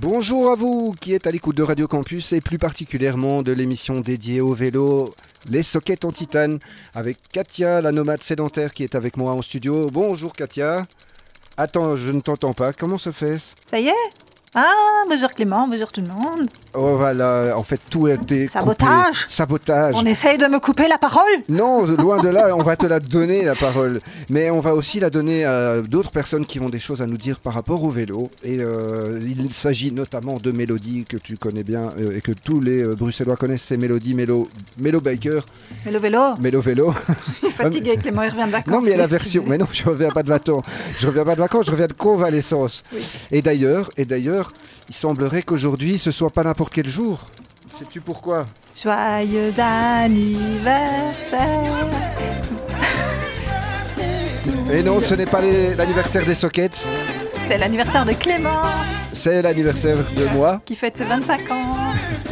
Bonjour à vous qui êtes à l'écoute de Radio Campus et plus particulièrement de l'émission dédiée au vélo, les sockets en titane, avec Katia, la nomade sédentaire qui est avec moi en studio. Bonjour Katia. Attends, je ne t'entends pas. Comment se fait? Ça y est? Ah, bonjour Clément, bonjour tout le monde. Oh voilà, en fait tout a été Sabotage. coupé. Sabotage On essaye de me couper la parole Non, loin de là, on va te la donner la parole. Mais on va aussi la donner à d'autres personnes qui ont des choses à nous dire par rapport au vélo. Et euh, il s'agit notamment de Mélodie que tu connais bien euh, et que tous les euh, Bruxellois connaissent. C'est Mélodie Mélo, Mélo Biker, le vélo, Mélo Vélo. il est fatigué Clément, il revient de vacances. Non, mais il y a la version. Mais non, je reviens pas de vacances. Je reviens pas de vacances, je reviens de convalescence. Oui. Et d'ailleurs, et d'ailleurs, il semblerait qu'aujourd'hui ce soit pas n'importe quel jour. Sais-tu pourquoi? Joyeux anniversaire Et non, ce n'est pas l'anniversaire des sockets, C'est l'anniversaire de Clément c'est l'anniversaire de moi. qui fête ses 25 ans.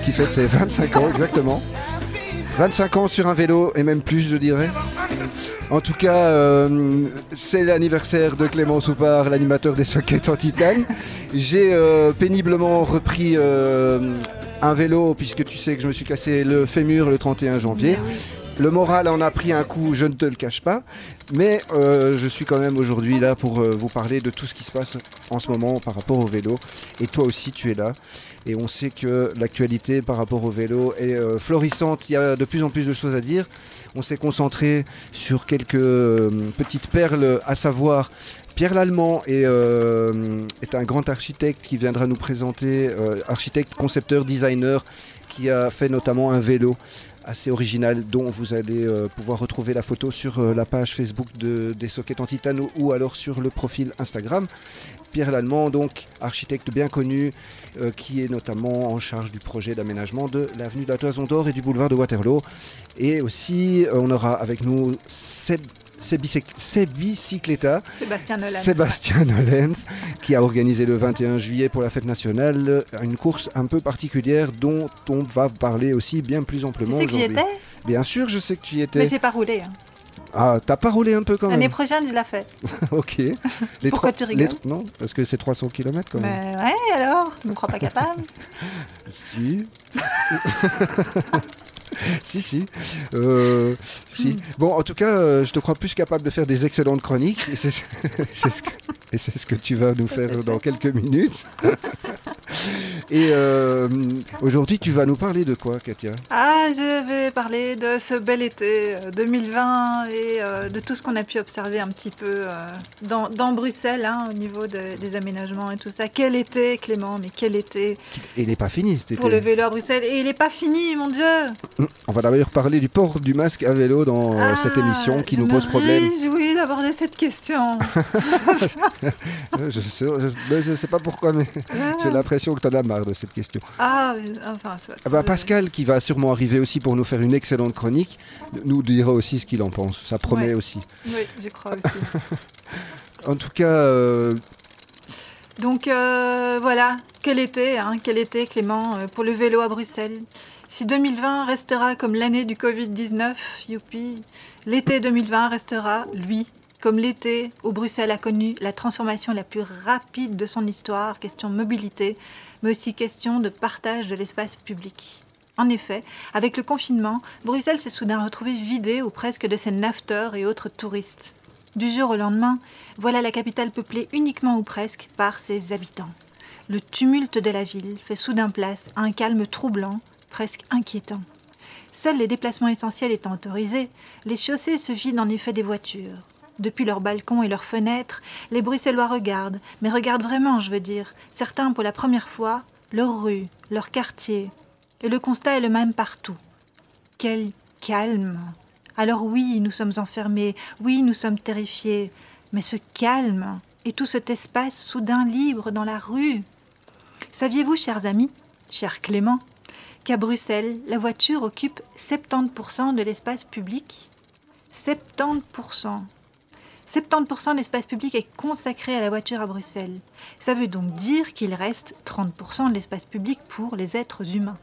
qui fête ses 25 ans exactement. 25 ans sur un vélo et même plus je dirais. En tout cas, euh, c'est l'anniversaire de Clément Soupard, l'animateur des sockets en titane. J'ai euh, péniblement repris euh, un vélo puisque tu sais que je me suis cassé le fémur le 31 janvier. Oui. Le moral en a pris un coup, je ne te le cache pas. Mais euh, je suis quand même aujourd'hui là pour euh, vous parler de tout ce qui se passe en ce moment par rapport au vélo. Et toi aussi, tu es là. Et on sait que l'actualité par rapport au vélo est euh, florissante. Il y a de plus en plus de choses à dire. On s'est concentré sur quelques petites perles, à savoir Pierre Lallemand est, un grand architecte qui viendra nous présenter, architecte, concepteur, designer, qui a fait notamment un vélo assez original dont vous allez euh, pouvoir retrouver la photo sur euh, la page Facebook de, des sockets en titane ou, alors sur le profil Instagram. Pierre Lallemand, donc architecte bien connu, euh, qui est notamment en charge du projet d'aménagement de l'avenue de la Toison d'Or et du boulevard de Waterloo. Et aussi, on aura avec nous Seb, Sebicycletta, Sébastien. Sébastien Nolens, qui a organisé le 21 juillet pour la fête nationale euh, une course un peu particulière dont on va parler aussi bien plus Tu amplement sais que j'y étais Bien sûr, je sais que tu y Mais étais. j'ai pas roulé. hein. Ah, t'as pas roulé un peu quand L'année même prochaine, je la fais. Ok. Les Pourquoi tu les rigoles Non, parce que c'est 300 km quand même. Mais ouais, alors Je me crois pas capable. Si. si, si. Euh, si. Hmm. Bon, en tout cas, euh, je te crois plus capable de faire des excellentes chroniques. Et c'est ce que tu vas nous faire dans quelques minutes. Et euh, aujourd'hui, tu vas nous parler de quoi, Katia? Ah, je vais parler de ce bel été euh, 2020 et euh, de tout ce qu'on a pu observer un petit peu euh, dans, dans Bruxelles hein, au niveau de- des aménagements et tout ça. Quel été, Clément, mais quel été Et il n'est pas fini cet pour le été. vélo à Bruxelles. Et il n'est pas fini, mon Dieu On va d'ailleurs parler du port du masque à vélo dans euh, cette Ah, émission qui nous pose problème. réjouis d'aborder cette question. Euh, Je sais, je sais pas pourquoi, mais j'ai l'impression que tu en as marre de cette question. Ah, mais- enfin. Ah bah, Pascal, qui va sûrement arriver aussi pour nous faire une excellente chronique, nous dira aussi ce qu'il en pense. Ça promet Ouais. aussi. Oui, je crois aussi. En tout cas, euh, Donc euh, voilà, quel été, hein, quel été Clément, euh, pour le vélo à Bruxelles. Si 2020 restera comme l'année du Covid-19, youpi, l'été 2020 restera, lui, comme l'été où Bruxelles a connu la transformation la plus rapide de son histoire, question mobilité, mais aussi question de partage de l'espace public. En effet, avec le confinement, Bruxelles s'est soudain retrouvée vidée ou presque de ses nafteurs et autres touristes. Du jour au lendemain, voilà la capitale peuplée uniquement ou presque par ses habitants. Le tumulte de la ville fait soudain place à un calme troublant, presque inquiétant. Seuls les déplacements essentiels étant autorisés, les chaussées se vident en effet des voitures. Depuis leurs balcons et leurs fenêtres, les Bruxellois regardent, mais regardent vraiment, je veux dire, certains pour la première fois, leurs rues, leurs quartiers. Et le constat est le même partout. Quel calme Alors oui, nous sommes enfermés, oui, nous sommes terrifiés, mais ce calme et tout cet espace soudain libre dans la rue. Saviez-vous, chers amis, cher Clément, qu'à Bruxelles, la voiture occupe 70% de l'espace public? 70%. 70% de l'espace public est consacré à la voiture à Bruxelles. Ça veut donc dire qu'il reste 30% de l'espace public pour les êtres humains.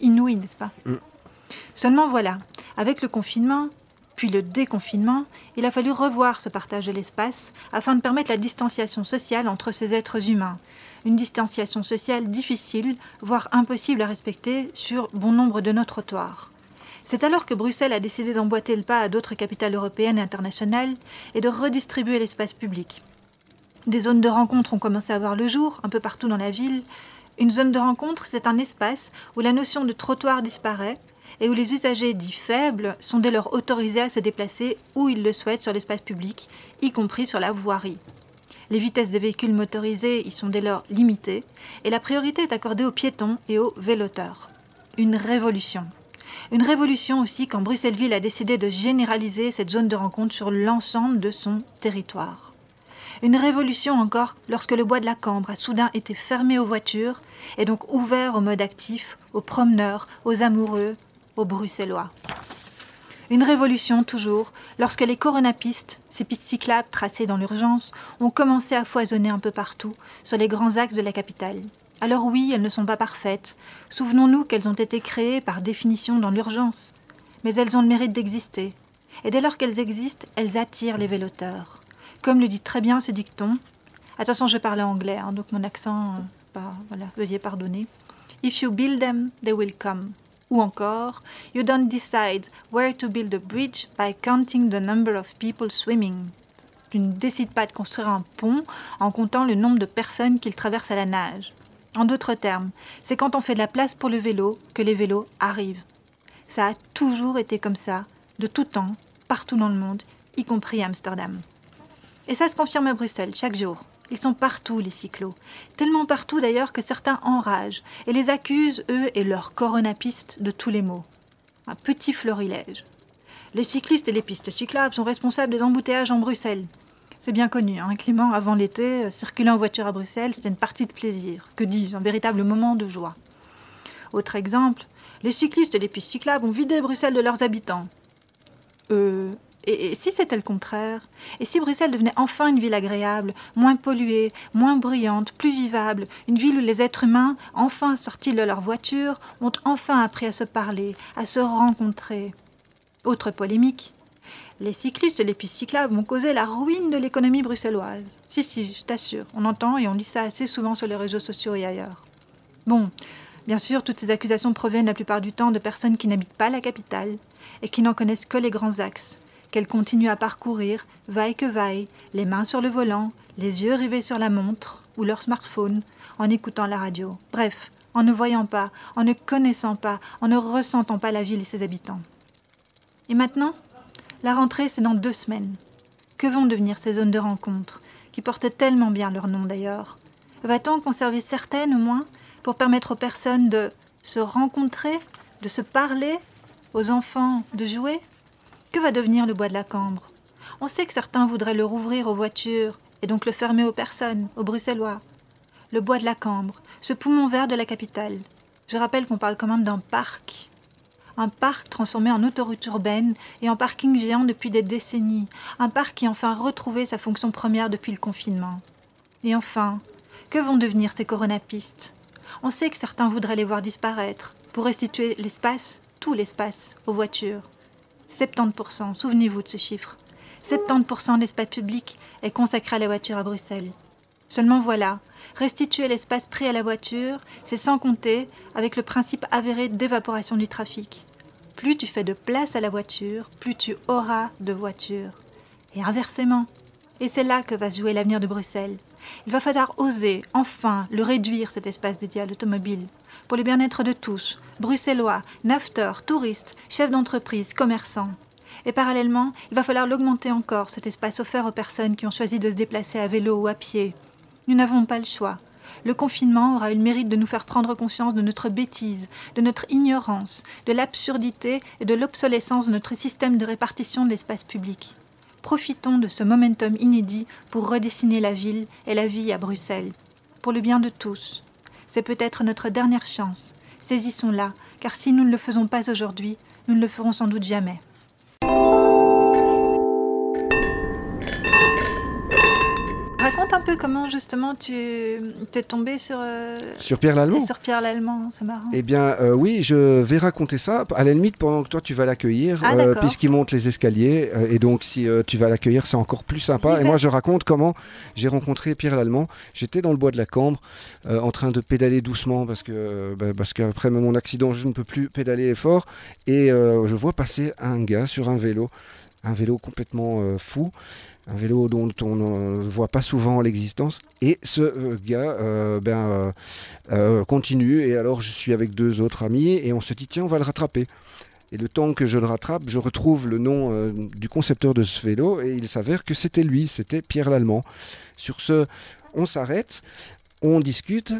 Inouï, n'est-ce pas Mm. Seulement voilà, avec le confinement, Depuis le déconfinement, il a fallu revoir ce partage de l'espace afin de permettre la distanciation sociale entre ces êtres humains. Une distanciation sociale difficile, voire impossible à respecter sur bon nombre de nos trottoirs. C'est alors que Bruxelles a décidé d'emboîter le pas à d'autres capitales européennes et internationales et de redistribuer l'espace public. Des zones de rencontre ont commencé à voir le jour, un peu partout dans la ville. Une zone de rencontre, c'est un espace où la notion de trottoir disparaît et où les usagers dits faibles sont dès lors autorisés à se déplacer où ils le souhaitent sur l'espace public, y compris sur la voirie. Les vitesses des véhicules motorisés y sont dès lors limitées et la priorité est accordée aux piétons et aux véloteurs. Une révolution. Une révolution aussi quand Bruxelles-Ville a décidé de généraliser cette zone de rencontre sur l'ensemble de son territoire. Une révolution encore lorsque le bois de la Cambre a soudain été fermé aux voitures et donc ouvert au mode actif, aux promeneurs, aux amoureux, aux bruxellois. Une révolution toujours lorsque les coronapistes, ces pistes cyclables tracées dans l'urgence, ont commencé à foisonner un peu partout sur les grands axes de la capitale. Alors oui, elles ne sont pas parfaites. Souvenons-nous qu'elles ont été créées par définition dans l'urgence. Mais elles ont le mérite d'exister. Et dès lors qu'elles existent, elles attirent les véloteurs. Comme le dit très bien ce dicton, attention, je parlais anglais, hein, donc mon accent, euh, voilà, veuillez pardonner. If you build them, they will come. Ou encore, you don't decide where to build a bridge by counting the number of people swimming. Tu ne décides pas de construire un pont en comptant le nombre de personnes qu'il traverse à la nage. En d'autres termes, c'est quand on fait de la place pour le vélo que les vélos arrivent. Ça a toujours été comme ça, de tout temps, partout dans le monde, y compris à Amsterdam. Et ça se confirme à Bruxelles chaque jour. Ils sont partout, les cyclos. Tellement partout d'ailleurs que certains enragent et les accusent, eux et leurs coronapistes, de tous les maux. Un petit florilège. Les cyclistes et les pistes cyclables sont responsables des embouteillages en Bruxelles. C'est bien connu, hein, Clément, avant l'été, euh, circuler en voiture à Bruxelles, c'était une partie de plaisir. Que dis-je, un véritable moment de joie. Autre exemple, les cyclistes et les pistes cyclables ont vidé Bruxelles de leurs habitants. Euh, et, si c'était le contraire? Et si Bruxelles devenait enfin une ville agréable, moins polluée, moins bruyante, plus vivable, une ville où les êtres humains, enfin sortis de leur voiture, ont enfin appris à se parler, à se rencontrer? Autre polémique. Les cyclistes et les pistes cyclables vont causer la ruine de l'économie bruxelloise. Si, si, je t'assure, on entend et on lit ça assez souvent sur les réseaux sociaux et ailleurs. Bon, bien sûr, toutes ces accusations proviennent la plupart du temps de personnes qui n'habitent pas la capitale et qui n'en connaissent que les grands axes qu'elle continue à parcourir, vaille que vaille, les mains sur le volant, les yeux rivés sur la montre ou leur smartphone, en écoutant la radio. Bref, en ne voyant pas, en ne connaissant pas, en ne ressentant pas la ville et ses habitants. Et maintenant La rentrée, c'est dans deux semaines. Que vont devenir ces zones de rencontre, qui portent tellement bien leur nom d'ailleurs? Va-t-on conserver certaines au moins, pour permettre aux personnes de se rencontrer, de se parler, aux enfants de jouer? Que va devenir le bois de la Cambre? On sait que certains voudraient le rouvrir aux voitures et donc le fermer aux personnes, aux Bruxellois. Le bois de la Cambre, ce poumon vert de la capitale. Je rappelle qu'on parle quand même d'un parc. Un parc transformé en autoroute urbaine et en parking géant depuis des décennies. Un parc qui a enfin retrouvé sa fonction première depuis le confinement. Et enfin, que vont devenir ces coronapistes? On sait que certains voudraient les voir disparaître pour restituer l'espace, tout l'espace, aux voitures. 70%, souvenez-vous de ce chiffre. 70% de l'espace public est consacré à la voiture à Bruxelles. Seulement voilà, restituer l'espace pris à la voiture, c'est sans compter avec le principe avéré d'évaporation du trafic. Plus tu fais de place à la voiture, plus tu auras de voitures. Et inversement. Et c'est là que va se jouer l'avenir de Bruxelles. Il va falloir oser, enfin, le réduire, cet espace dédié à l'automobile, pour le bien-être de tous, bruxellois, nafteurs, touristes, chefs d'entreprise, commerçants. Et parallèlement, il va falloir l'augmenter encore, cet espace offert aux personnes qui ont choisi de se déplacer à vélo ou à pied. Nous n'avons pas le choix. Le confinement aura eu le mérite de nous faire prendre conscience de notre bêtise, de notre ignorance, de l'absurdité et de l'obsolescence de notre système de répartition de l'espace public. Profitons de ce momentum inédit pour redessiner la ville et la vie à Bruxelles, pour le bien de tous. C'est peut-être notre dernière chance. Saisissons-la, car si nous ne le faisons pas aujourd'hui, nous ne le ferons sans doute jamais. Raconte un peu comment justement tu es tombé sur, euh, sur Pierre Lallemand? Sur Pierre Lallemand, c'est marrant. Eh bien euh, oui, je vais raconter ça. À la limite, pendant que toi tu vas l'accueillir, ah, puisqu'il monte les escaliers. et donc si tu vas l'accueillir, c'est encore plus sympa. Et moi je raconte comment j'ai rencontré Pierre Lallemand. J'étais dans le bois de la Cambre, en train de pédaler doucement parce que bah, parce qu'après mon accident, je ne peux plus pédaler fort. Et je vois passer un gars sur un vélo un vélo complètement fou un vélo dont on ne voit pas souvent l'existence. Et ce euh, gars euh, ben, euh, continue, et alors je suis avec deux autres amis, et on se dit, tiens, on va le rattraper. Et le temps que je le rattrape, je retrouve le nom du concepteur de ce vélo, et il s'avère que c'était lui, c'était Pierre Lallemand. Sur ce, on s'arrête, on discute,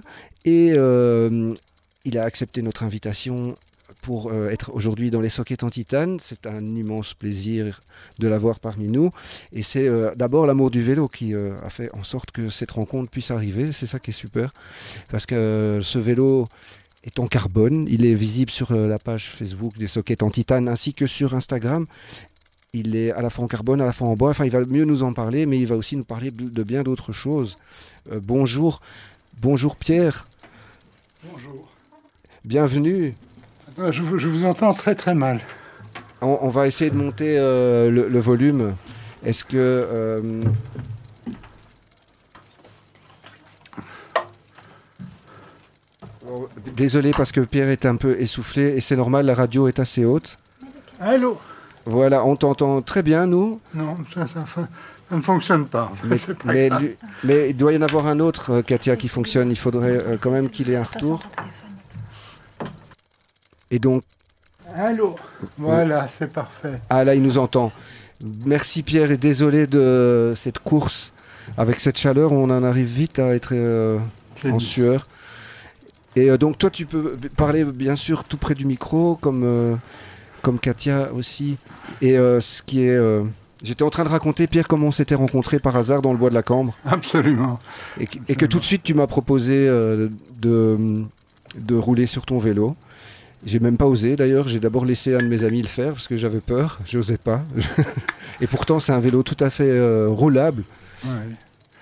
et il a accepté notre invitation pour euh, être aujourd'hui dans les sockets en titane. C'est un immense plaisir de l'avoir parmi nous. Et c'est euh, d'abord l'amour du vélo qui euh, a fait en sorte que cette rencontre puisse arriver. C'est ça qui est super. Parce que ce vélo est en carbone. Il est visible sur la page Facebook des sockets en titane ainsi que sur Instagram. Il est à la fois en carbone, à la fois en bois. Enfin, il va mieux nous en parler, mais il va aussi nous parler de bien d'autres choses. bonjour. Bonjour Pierre. Bonjour. Bienvenue. Je, vous entends très très mal. On, va essayer de monter euh, le, volume. Est-ce que... Euh, désolé parce que Pierre est un peu essoufflé et c'est normal, la radio est assez haute. Allô? Voilà, on t'entend très bien, nous? Non, ça, ne fonctionne pas. Mais, mais, il doit y en avoir un autre, euh, Katia, qui fonctionne. Il faudrait quand même qu'il ait un retour. Et donc. Allô Voilà, c'est parfait. Ah là, il nous entend. Merci Pierre et désolé de cette course. Avec cette chaleur, on en arrive vite à être euh, en sueur. Et euh, donc toi, tu peux parler bien sûr tout près du micro, comme, euh, comme Katia aussi. Et ce qui est... J'étais en train de raconter, Pierre, comment on s'était rencontrés par hasard dans le bois de la Cambre. Absolument. Et, et que tout de suite, tu m'as proposé de, de rouler sur ton vélo. J'ai même pas osé d'ailleurs, j'ai d'abord laissé un de mes amis le faire parce que j'avais peur, j'osais pas. et pourtant c'est un vélo tout à fait euh, roulable.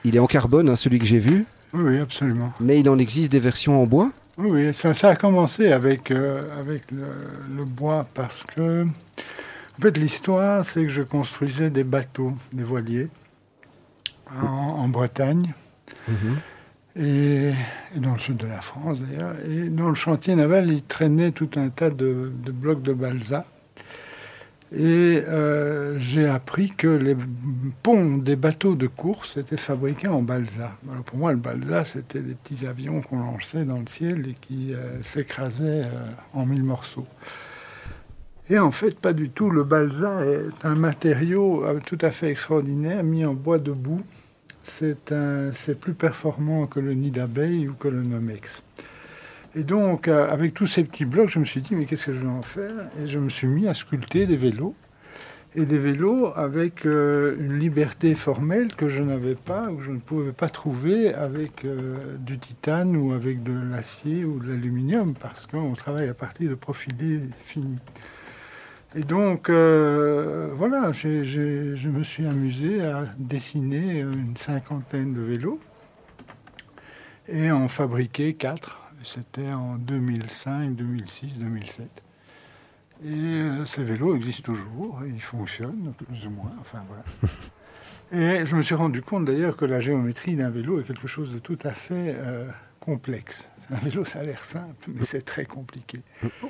Il est en carbone, hein, celui que j'ai vu. Oui, absolument. Mais il en existe des versions en bois Oui, ça, a commencé avec, euh, avec le, bois parce que, en fait, l'histoire, c'est que je construisais des bateaux, des voiliers en, Bretagne. Mhm et, dans le sud de la France d'ailleurs. Et dans le chantier naval, il traînait tout un tas de, blocs de balsa. Et euh, j'ai appris que les ponts des bateaux de course étaient fabriqués en balsa. Alors pour moi, le balsa, c'était des petits avions qu'on lançait dans le ciel et qui euh, s'écrasaient euh, en mille morceaux. Et en fait, pas du tout. Le balsa est un matériau tout à fait extraordinaire, mis en bois de boue, c'est plus performant que le nid d'abeille ou que le Nomex. Et donc, euh, avec tous ces petits blocs, je me suis dit, mais qu'est-ce que je vais en faire? Et je me suis mis à sculpter des vélos. Et des vélos avec euh, une liberté formelle que je n'avais pas, ou je ne pouvais pas trouver avec euh, du titane ou avec de l'acier ou de l'aluminium, parce qu'on travaille à partir de profilés finis. Et donc, euh, voilà, je me suis amusé à dessiner une cinquantaine de vélos et en fabriquer quatre. C'était en 2005, 2006, 2007. Et euh, ces vélos existent toujours, ils fonctionnent plus ou moins, enfin voilà. Et je me suis rendu compte d'ailleurs que la géométrie d'un vélo est quelque chose de tout à fait euh, complexe. Un vélo, ça a l'air simple, mais c'est très compliqué.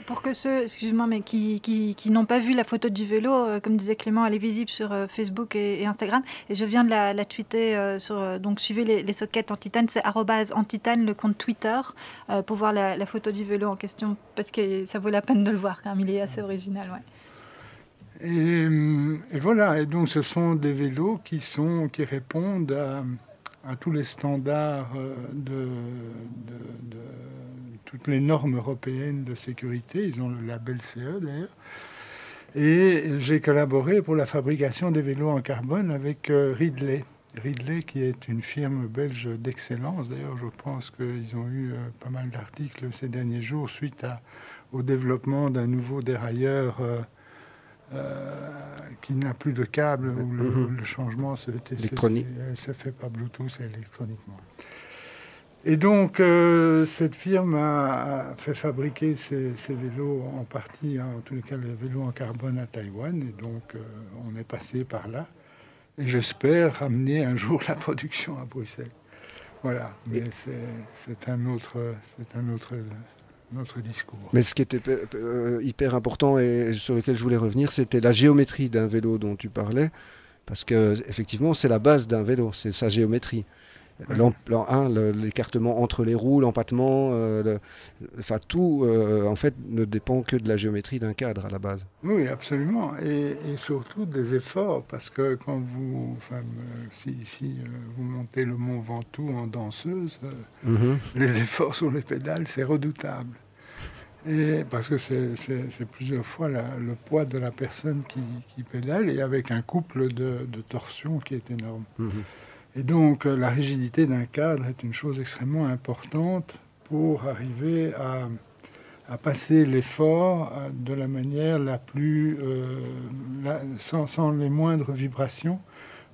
Pour, que ceux, excuse-moi, mais qui, qui, n'ont pas vu la photo du vélo, euh, comme disait Clément, elle est visible sur euh, Facebook et, Instagram. Et je viens de la, la tweeter euh, sur. donc suivez les, les sockets en titane, c'est en titane, le compte Twitter, pour voir la, photo du vélo en question, parce que ça vaut la peine de le voir, quand même. Il est assez original, ouais. Et, et, voilà, et donc ce sont des vélos qui, sont, qui répondent à à tous les standards euh, de, toutes les normes européennes de sécurité. Ils ont le label CE d'ailleurs. Et j'ai collaboré pour la fabrication des vélos en carbone avec euh, Ridley. Ridley, qui est une firme belge d'excellence. D'ailleurs, je pense qu'ils ont eu euh, pas mal d'articles ces derniers jours suite au développement d'un nouveau dérailleur qui n'a plus de câble, où le, Mhm. le changement se, se- Électronique. se- fait par Bluetooth et électroniquement. Et donc, euh, cette firme a, a fait fabriquer ces, ces vélos en partie, hein, en tous les cas les vélos en carbone à Taïwan. Et donc, euh, on est passé par là. Et j'espère ramener un jour la production à Bruxelles. Voilà, mais c'est c'est un autre, c'est un autre, un autre discours. Mais ce qui était euh, hyper important et sur lequel je voulais revenir, c'était la géométrie d'un vélo dont tu parlais. Parce que effectivement, c'est la base d'un vélo, c'est sa géométrie. L'écartement entre les roues, l'empattement, euh, le- enfin tout, euh, en fait, ne dépend que de la géométrie d'un cadre à la base. Oui, absolument. Et, et surtout des efforts, parce que quand vous, enfin, euh, si, si, vous montez le mont Ventoux en danseuse, euh, les efforts sur les pédales, c'est redoutable. Et parce que c'est plusieurs fois la- le poids de la personne qui, qui pédale et avec un couple de, de torsion qui est énorme. Mhm. Et donc, euh, la rigidité d'un cadre est une chose extrêmement importante pour arriver à, passer l'effort euh, de la manière la plus. euh, sans, les moindres vibrations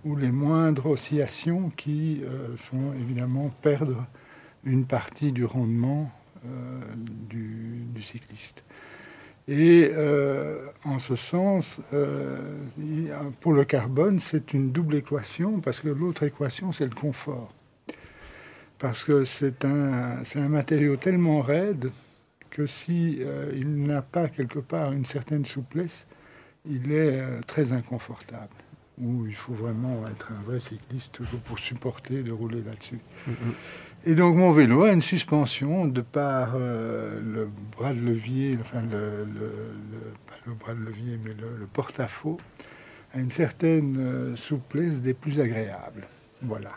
ou les moindres oscillations qui font évidemment perdre une partie du rendement du cycliste. Et euh, en ce sens, euh, pour le carbone, c'est une double équation, parce que l'autre équation, c'est le confort. Parce que c'est un, un matériau tellement raide que si euh, n'a pas quelque part une certaine souplesse, il est très inconfortable. Ou il faut vraiment être un vrai cycliste toujours pour supporter de rouler là-dessus. Mhm. Et donc mon vélo a une suspension de par euh, le bras de levier, enfin le, le- pas le bras de levier, mais le, porte-à-faux, a une certaine euh, souplesse des plus agréables. Voilà.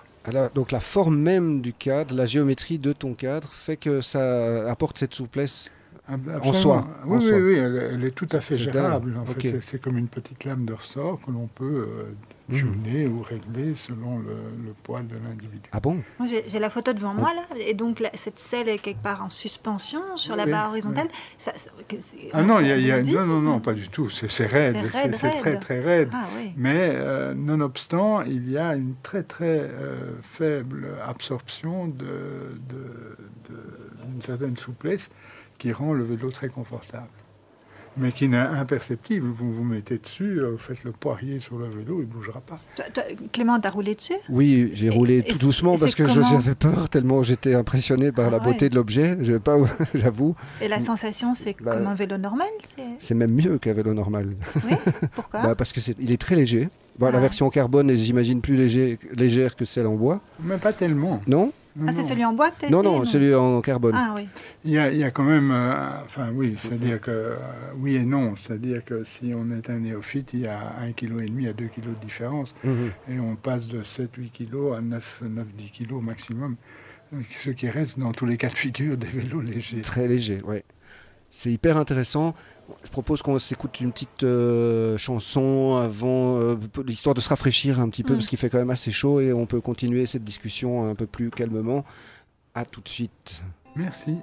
Donc la forme même du cadre, la géométrie de ton cadre fait que ça apporte cette souplesse. Absolument. soi, Oui, en oui, soi. oui, elle, elle est tout à fait gérable. En fait, c'est- comme une petite lame de ressort que l'on peut euh, tuner ou régler selon le, le poids de l'individu. Ah bon? Moi, j'ai la photo devant moi, là, et donc cette selle est quelque part en suspension sur la Oui, barre horizontale. Ça- Ah non, il y a, y a- non, non, non, pas du tout. C'est raide, C'est très, très raide. Ah oui. Mais euh, nonobstant, il y a une très très euh, faible absorption de, de- de- d'une certaine souplesse qui rend le vélo très confortable. Mais qui n'est imperceptible. Vous vous mettez dessus, euh, vous faites le poirier sur le vélo, il ne bougera pas. Toi- toi, Clément, t'as roulé dessus? Oui, j'ai roulé et tout doucement parce que j'avais peur tellement j'étais impressionné par Ah la beauté ouais. de l'objet. Je vais pas, j'avoue, Et la sensation, c'est Bah, comme un vélo normal c'est- c'est même mieux qu'un vélo normal. Oui Pourquoi? Bah, parce que c'est, il est très léger. La Ah. version carbone est, j'imagine, plus léger, légère que celle en bois. Mais pas tellement. Non, Ah, c'est non. celui en bois t'as Non, non, celui en carbone. Ah oui. Il y, a, il y a quand même, euh, enfin oui, c'est-à-dire que euh, oui et non, c'est-à-dire que si on est un néophyte, il y a 1,5 kg à 2 kg de différence, Mhm. et on passe de 7-8 kg à 9-10 kg maximum, euh, ce qui reste dans tous les cas de figure des vélos légers. Très léger, ouais. C'est hyper intéressant. Je propose qu'on s'écoute une petite euh, chanson avant, euh, l'histoire de se rafraîchir un petit peu, Mm. parce qu'il fait quand même assez chaud et on peut continuer cette discussion un peu plus calmement. À tout de suite. Merci.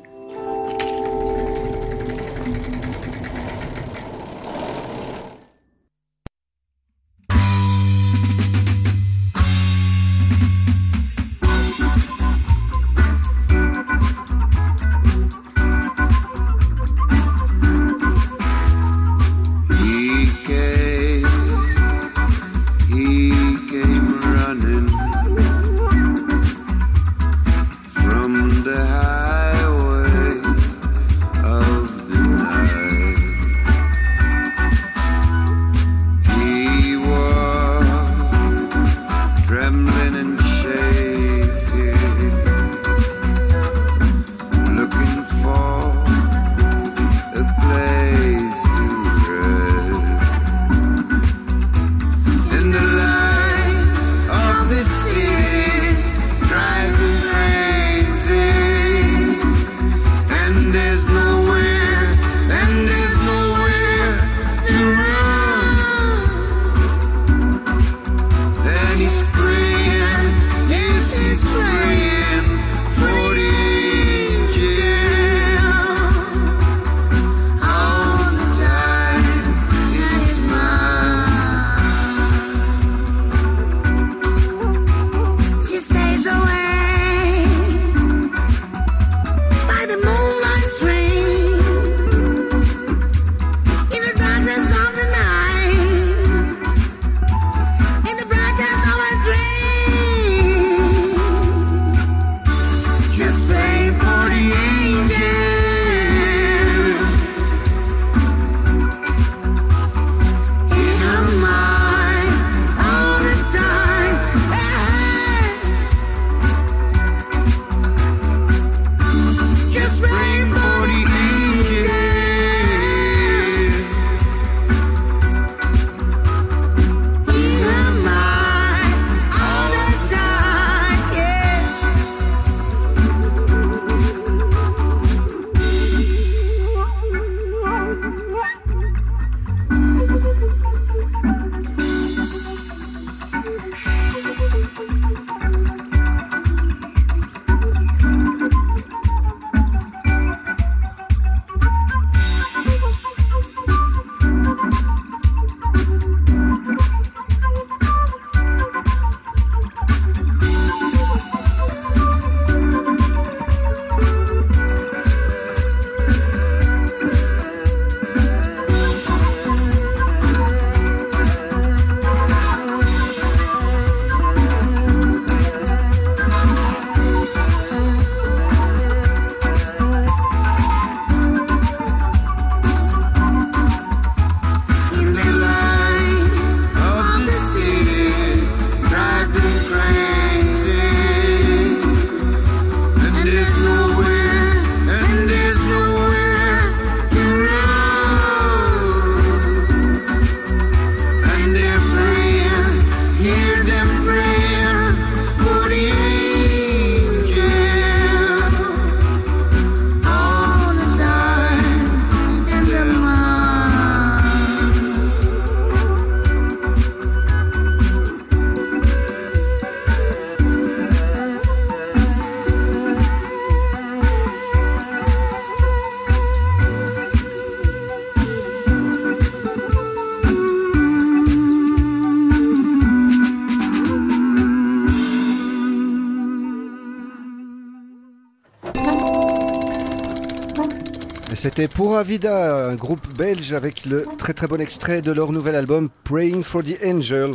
C'était pour Avida, un groupe belge avec le très très bon extrait de leur nouvel album Praying for the Angel.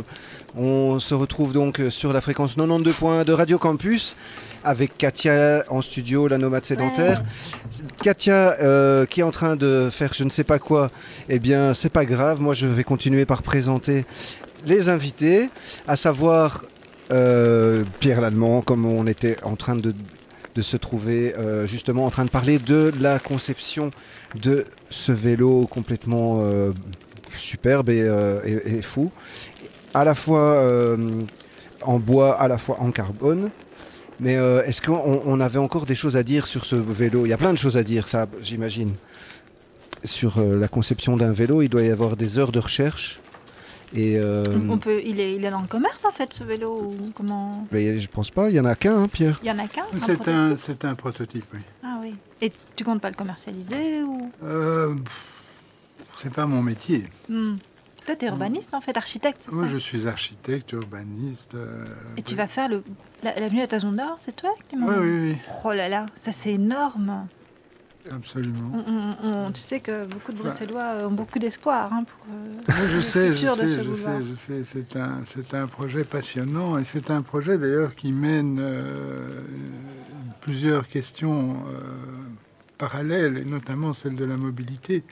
On se retrouve donc sur la fréquence 92.1 de Radio Campus avec Katia en studio, la nomade sédentaire. Katia euh, qui est en train de faire je ne sais pas quoi, eh bien c'est pas grave, moi je vais continuer par présenter les invités, à savoir euh, Pierre Lallemand, comme on était en train de, de se trouver euh, justement en train de parler de la conception de ce vélo complètement euh, superbe et, euh, et- et fou, à la fois en bois, à la fois en carbone. Mais est-ce qu'on on avait encore des choses à dire sur ce vélo? Il y a plein de choses à dire, ça, j'imagine. Sur la conception d'un vélo, il doit y avoir des heures de recherche. Et euh, On peut, il, est, il est dans le commerce en fait ce vélo ou comment? Mais je pense pas, il y en a qu'un, hein, Pierre. Il y en a qu'un C'est un, prototype? c'est un prototype, oui. Ah oui. Et tu comptes pas le commercialiser ou? Euh, c'est pas mon métier. Hmm. Toi, t'es urbaniste en fait, architecte, c'est Moi, ça? je suis architecte, urbaniste. euh, Et tu oui. vas faire le, la- l'avenue à Tason d'Or, c'est toi Oui, oui, oui, Oh là là, ça c'est énorme. Absolument. On- on- on- tu sais que beaucoup de Bruxellois ont beaucoup d'espoir hein, pour. euh, je le sais, je futur de sais, ce je sais, je sais. C'est un, c'est un projet passionnant et c'est un projet d'ailleurs qui mène euh, plusieurs questions euh, parallèles et notamment celle de la mobilité.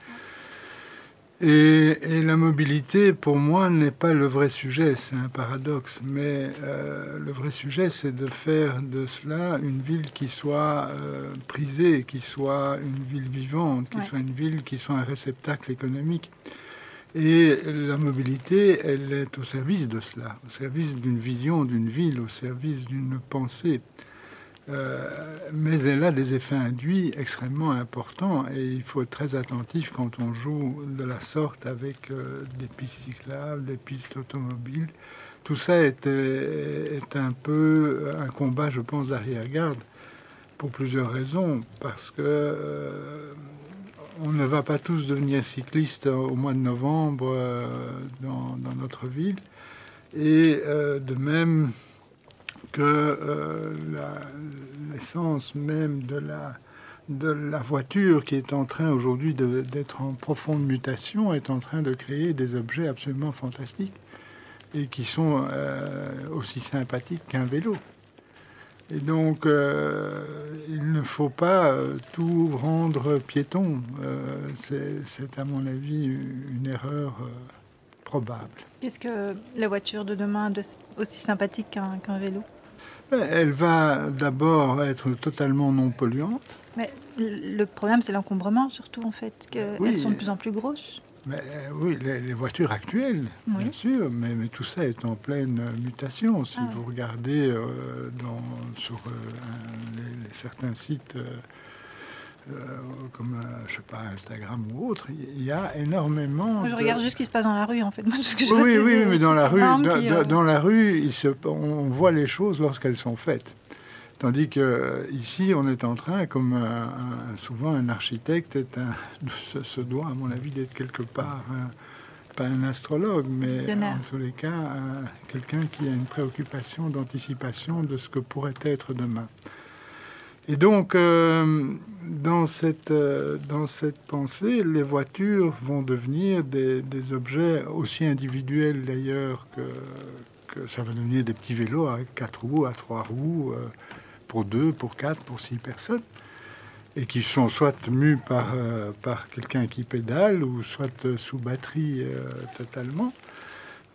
Et, et la mobilité, pour moi, n'est pas le vrai sujet, c'est un paradoxe. Mais euh, le vrai sujet, c'est de faire de cela une ville qui soit euh, prisée, qui soit une ville vivante, qui Ouais. soit une ville qui soit un réceptacle économique. Et la mobilité, elle est au service de cela, au service d'une vision d'une ville, au service d'une pensée. Euh, mais elle a des effets induits extrêmement importants et il faut être très attentif quand on joue de la sorte avec euh, des pistes cyclables, des pistes automobiles. Tout ça est, un peu un combat, je pense, d'arrière-garde pour plusieurs raisons. Parce que euh, on ne va pas tous devenir cyclistes au mois de novembre dans, dans notre ville. Et de même que euh, l'essence même de la, de la voiture qui est en train aujourd'hui d'être en profonde mutation est en train de créer des objets absolument fantastiques et qui sont euh, aussi sympathiques qu'un vélo. Et donc, euh, il ne faut pas tout rendre piéton. C'est- à mon avis, une erreur probable. Qu'est-ce que la voiture de demain a de aussi sympathique qu'un vélo? Elle va d'abord être totalement non polluante. Mais le problème, c'est l'encombrement surtout en fait, qu'elles Oui. sont de plus en plus grosses. Mais euh, oui, les, les voitures actuelles, Oui. bien sûr, mais, mais tout ça est en pleine mutation. Si Ah vous regardez euh, dans, sur euh, un- les, les certains sites euh, comme, euh, je sais pas, Instagram ou autre, il y a énormément. Je de- regarde juste ce qui se passe dans la rue en fait. Que je Oui, oui, mais dans la rue, dans, qui, euh, dans la rue, il se, on voit les choses lorsqu'elles sont faites. Tandis que euh, ici, on est en train, comme un- souvent un architecte est un, se, se doit, à mon avis, d'être quelque part, un- pas un astrologue, mais en tous les cas, un- quelqu'un qui a une préoccupation d'anticipation de ce que pourrait être demain. Et donc, euh, dans, cette, euh, dans cette pensée, les voitures vont devenir des, objets aussi individuels d'ailleurs que, ça va devenir des petits vélos à quatre roues, à trois roues, euh, pour deux, pour quatre, pour six personnes, et qui sont soit mus par, par quelqu'un qui pédale, ou soit sous batterie totalement,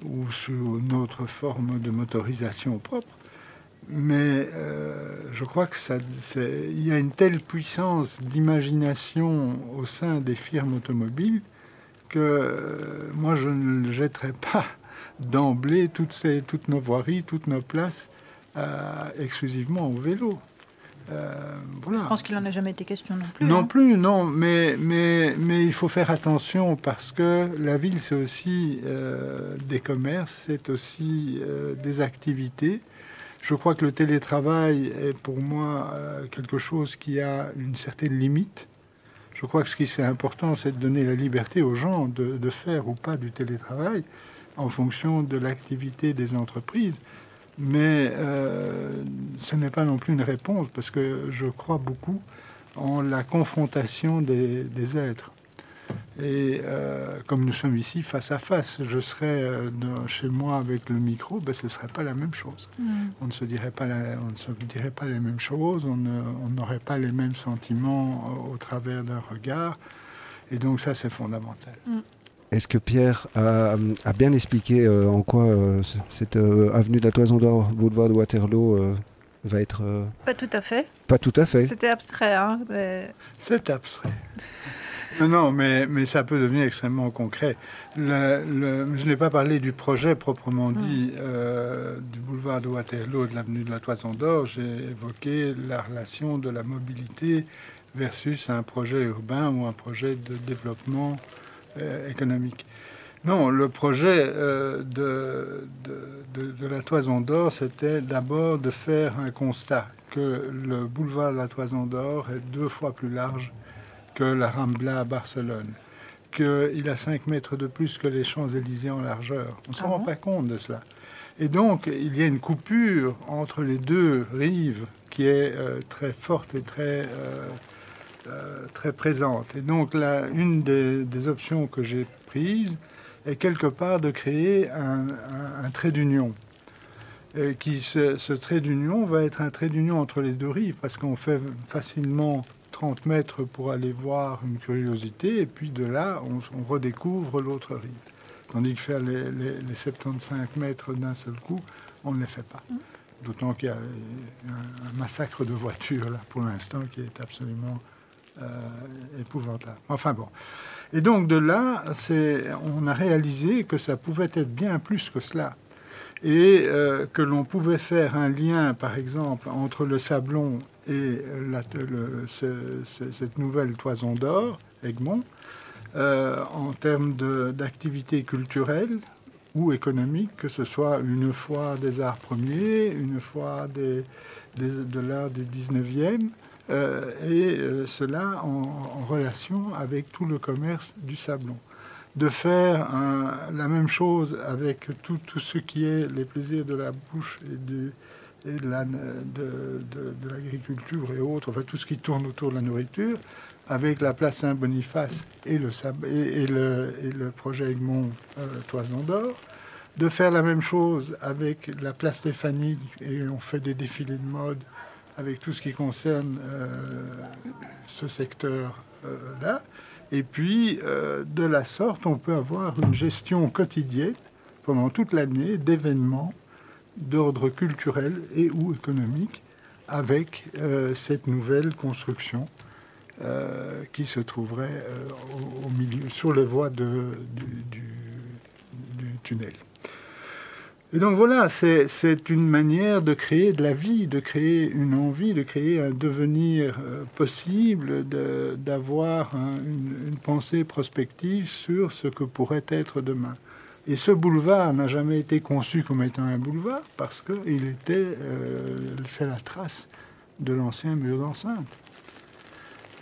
ou sous une autre forme de motorisation propre. Mais euh, je crois que ça, il y a une telle puissance d'imagination au sein des firmes automobiles que euh, moi je ne jetterai pas d'emblée toutes, ces, toutes nos voiries, toutes nos places euh, exclusivement au vélo. Voilà. Je pense qu'il n'en a jamais été question non plus. Non hein. plus, non, mais, mais, mais il faut faire attention parce que la ville, c'est aussi des commerces, c'est aussi des activités. Je crois que le télétravail est pour moi euh, quelque chose qui a une certaine limite. Je crois que ce qui est important, c'est de donner la liberté aux gens de, faire ou pas du télétravail en fonction de l'activité des entreprises. Mais euh, ce n'est pas non plus une réponse parce que je crois beaucoup en la confrontation des êtres. Et euh, comme nous sommes ici face à face, je serais euh, dans- chez moi avec le micro, ben, ce ne serait pas la même chose. Mm. On ne se dirait pas, la- on ne se dirait pas les mêmes choses, on n'aurait pas les mêmes sentiments au, au travers d'un regard. Et donc ça, c'est fondamental. Est-ce que Pierre a, a bien expliqué euh, en quoi euh, cette euh, avenue de la Toison d'Or, boulevard de Waterloo, euh, va être euh, Pas tout à fait. pas tout à fait C'était abstrait. Hein, mais- C'est abstrait. Non, mais, mais ça peut devenir extrêmement concret. Le- le- je n'ai pas parlé du projet proprement dit euh, du boulevard de Waterloo, de l'avenue de la Toison d'Or. J'ai évoqué la relation de la mobilité versus un projet urbain ou un projet de développement euh, économique. Non, le projet euh, de, de, de- de la Toison d'Or, c'était d'abord de faire un constat que le boulevard de la Toison d'Or est deux fois plus large que la Rambla à Barcelone, qu'il a 5 mètres de plus que les Champs-Élysées en largeur. On ne se Ah rend bon pas compte de cela. Et donc, il y a une coupure entre les deux rives qui est euh, très forte et très, euh, euh, très présente. Et donc, là, une des, des options que j'ai prises est quelque part de créer un, un- un trait d'union. Qui, ce, ce trait d'union va être un trait d'union entre les deux rives, parce qu'on fait facilement 30 mètres pour aller voir une curiosité, et puis de là, on, on redécouvre l'autre rive. Tandis que faire les, les- les 75 mètres d'un seul coup, on ne les fait pas. D'autant qu'il y a un, un massacre de voitures, là, pour l'instant, qui est absolument euh, épouvantable. Enfin bon. Et donc de là, c'est, on a réalisé que ça pouvait être bien plus que cela. Et euh, que l'on pouvait faire un lien, par exemple, entre le Sablon et cette nouvelle toison d'or, Egmont, euh, en termes d'activité culturelle ou économique, que ce soit une fois des arts premiers, une fois de l'art du 19e, euh, et euh, cela en, relation avec tout le commerce du Sablon. De faire la même chose avec tout, tout ce qui est les plaisirs de la bouche et, du, et de la- de- de- de l'agriculture et autres, enfin tout ce qui tourne autour de la nourriture, avec la place Saint-Boniface et le, projet Egmont euh, Toison d'Or. De faire la même chose avec la place Stéphanie, et on fait des défilés de mode avec tout ce qui concerne euh, ce secteur-là. et puis, euh, de la sorte, on peut avoir une gestion quotidienne pendant toute l'année d'événements d'ordre culturel et ou économique avec euh, cette nouvelle construction euh, qui se trouverait euh, au, milieu, sur les voies de- du, tunnel. Et donc voilà, c'est une manière de créer de la vie, de créer une envie, de créer un devenir possible, de- d'avoir une, une pensée prospective sur ce que pourrait être demain. Et ce boulevard n'a jamais été conçu comme étant un boulevard parce que il était, euh, c'est la trace de l'ancien mur d'enceinte.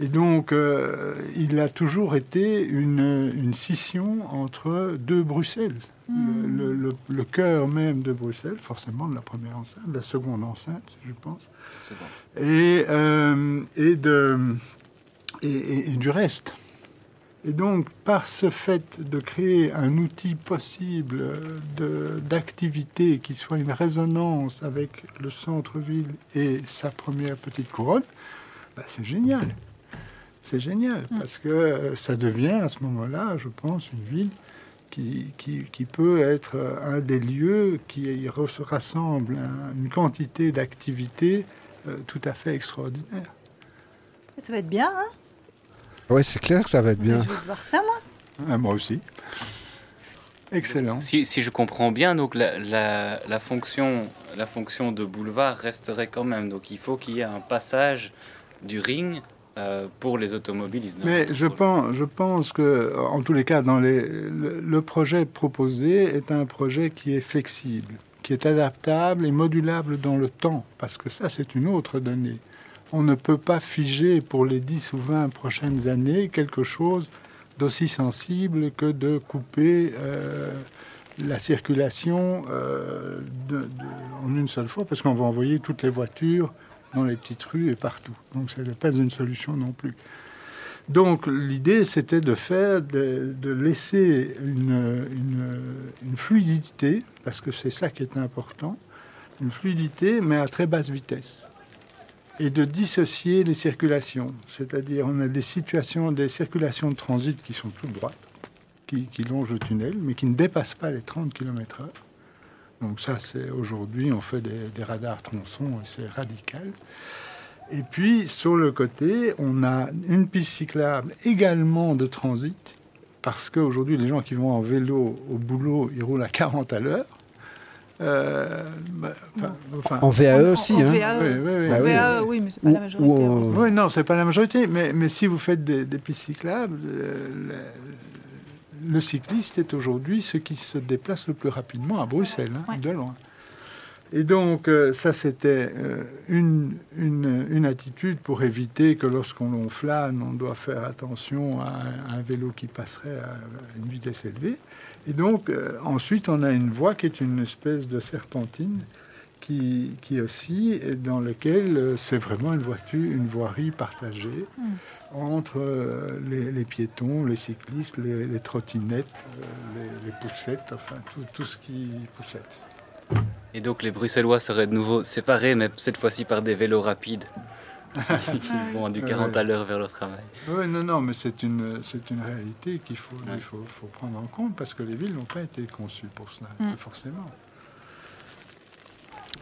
Et donc, euh, il a toujours été une, une scission entre deux Bruxelles. Le, le- le- le cœur même de Bruxelles, forcément de la première enceinte, de la seconde enceinte, je pense, bon. et, euh, et, de, et, et- et du reste. Et donc, par ce fait de créer un outil possible de- d'activité qui soit une résonance avec le centre-ville et sa première petite couronne, bah, c'est génial. C'est génial, parce que euh, ça devient à ce moment-là, je pense, une ville qui, qui, qui peut être euh, un des lieux qui rassemble un- une quantité d'activités euh, tout à fait extraordinaire. Ça va être bien, hein? Ouais, c'est clair que ça va être bien. Je veux voir ça, moi. Ah, moi aussi. Excellent. Si, si je comprends bien, donc la, la, la fonction, la fonction de boulevard resterait quand même. Donc il faut qu'il y ait un passage du ring euh, pour les automobilistes. Mais je pense, je pense que, en tous les cas, dans les, le, le projet proposé est un projet qui est flexible, qui est adaptable et modulable dans le temps, parce que ça, c'est une autre donnée. On ne peut pas figer pour les 10 ou 20 prochaines années quelque chose d'aussi sensible que de couper euh, la circulation euh, en une seule fois, parce qu'on va envoyer toutes les voitures dans les petites rues et partout. Donc ce n'est pas une solution non plus. Donc l'idée, c'était de faire, de, laisser une fluidité, parce que c'est ça qui est important, une fluidité, mais à très basse vitesse. Et de dissocier les circulations. C'est-à-dire, on a des situations, des circulations de transit qui sont toutes droites, qui, qui longent le tunnel, mais qui ne dépassent pas les 30 km/h. Donc ça, c'est aujourd'hui, on fait des, radars tronçons et c'est radical. Et puis, sur le côté, on a une piste cyclable également de transit, parce qu'aujourd'hui, les gens qui vont en vélo au boulot, ils roulent à 40 à l'heure. Euh, bah, enfin, En VAE aussi, en hein. VAE. oui, oui, oui. Bah. VAE, mais c'est pas Ou- la majorité. ou heureusement. Oui, non, c'est pas la majorité, mais, mais si vous faites des, des pistes cyclables, euh, le, le cycliste est aujourd'hui ce qui se déplace le plus rapidement à Bruxelles, hein, Ouais. de loin. Et donc, euh, ça, c'était euh, une, une, une attitude pour éviter que lorsqu'on flâne, on doit faire attention à un, un vélo qui passerait à une vitesse élevée. Et donc, euh, ensuite, on a une voie qui est une espèce de serpentine qui, qui aussi, est dans lequel euh, c'est vraiment une, voiture, une voirie partagée entre euh, les, les piétons, les cyclistes, les, les trottinettes, euh, les, les poussettes, enfin tout, tout ce qui poussette. Et donc les Bruxellois seraient de nouveau séparés, mais cette fois-ci par des vélos rapides. Ils vont du 40 à l'heure vers leur travail. Oui, non, non, mais c'est une, c'est une réalité qu'il faut, Ouais. il faut, faut prendre en compte parce que les villes n'ont pas été conçues pour cela, Mm. forcément.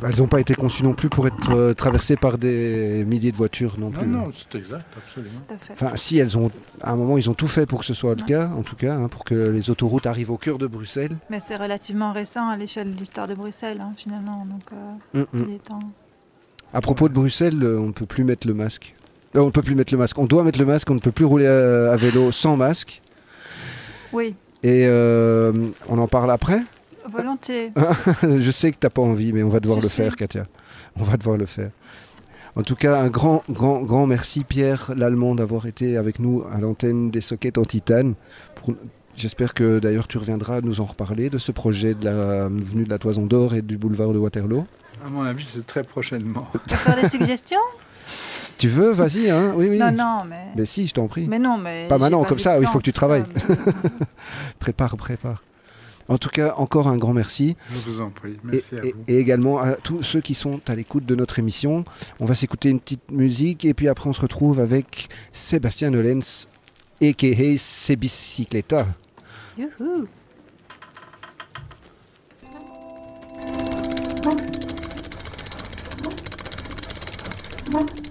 Elles n'ont pas été conçues non plus pour être euh, traversées par des milliers de voitures non Non, plus. non, c'est exact, absolument. Enfin, si elles ont, à un moment, ils ont tout fait pour que ce soit le Ouais. cas, en tout cas, hein, pour que les autoroutes arrivent au cœur de Bruxelles. Mais c'est relativement récent à l'échelle de l'histoire de Bruxelles, hein, finalement. Donc, euh, Mm, mm. il est temps. À propos de Bruxelles, euh, on ne peut plus mettre le masque. Euh, on ne peut plus mettre le masque. On doit mettre le masque. On ne peut plus rouler à, à vélo sans masque. Oui, Et euh, on en parle après. volontiers. Je sais que t'as pas envie, mais on va devoir le faire, Katia. On va devoir le faire. En tout cas, un grand, grand, grand merci, Pierre Lallemand, d'avoir été avec nous à l'antenne des sockets en titane. Pour- J'espère que d'ailleurs tu reviendras nous en reparler de ce projet de la venue de la Toison d'Or et du boulevard de Waterloo. À mon avis, c'est très prochainement. Tu veux faire des suggestions Tu veux Vas-y, hein Oui, oui. Non, non, mais. Mais si, je t'en prie. Mais non, mais. Pas maintenant, pas comme ça, il faut que tu travailles. mais- Prépare, prépare. En tout cas, encore un grand merci. Je vous en prie. Et, Merci à et- vous. et également à tous ceux qui sont à l'écoute de notre émission. On va s'écouter une petite musique et puis après on se retrouve avec Sébastien Nolens, a.k.a. Sebicycleta. Youhou. What?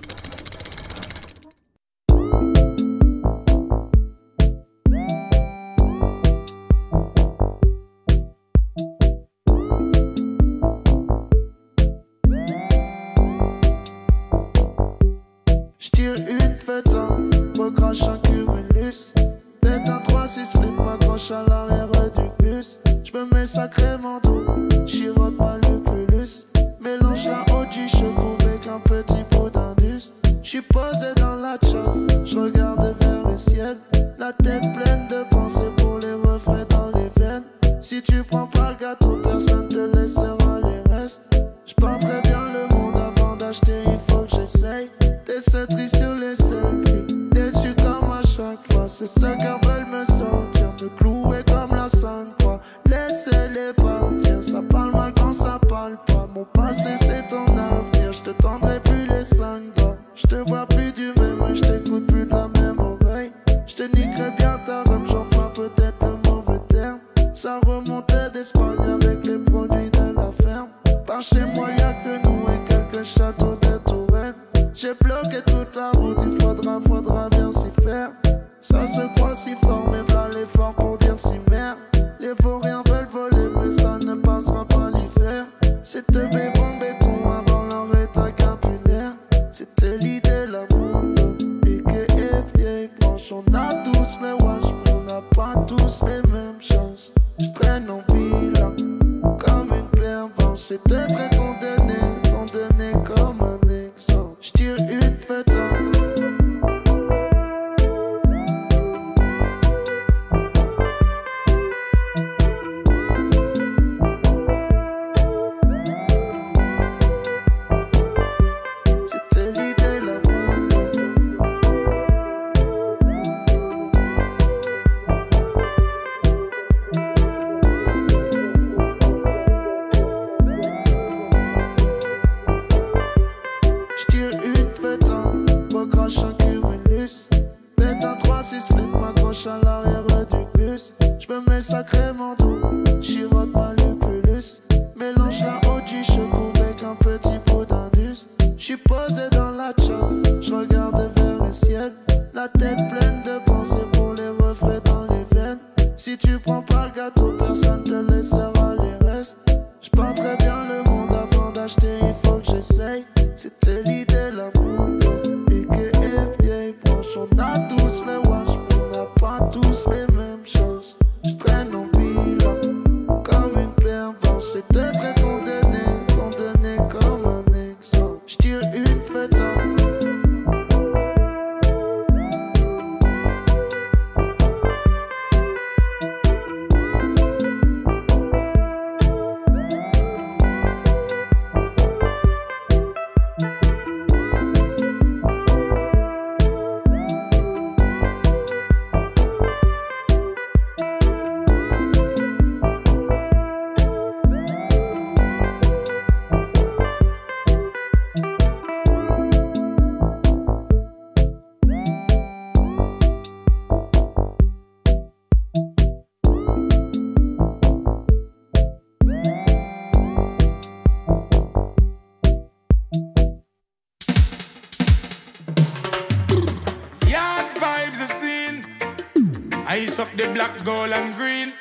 Gold, and green.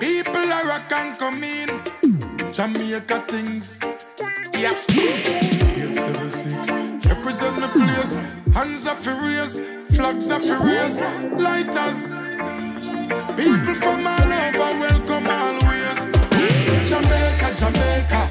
People are rock and come in. Jamaica things. Yeah. 876. Represent the place. Hands are furious. Flags are furious. Lighters. People from all over welcome always. Jamaica, Jamaica.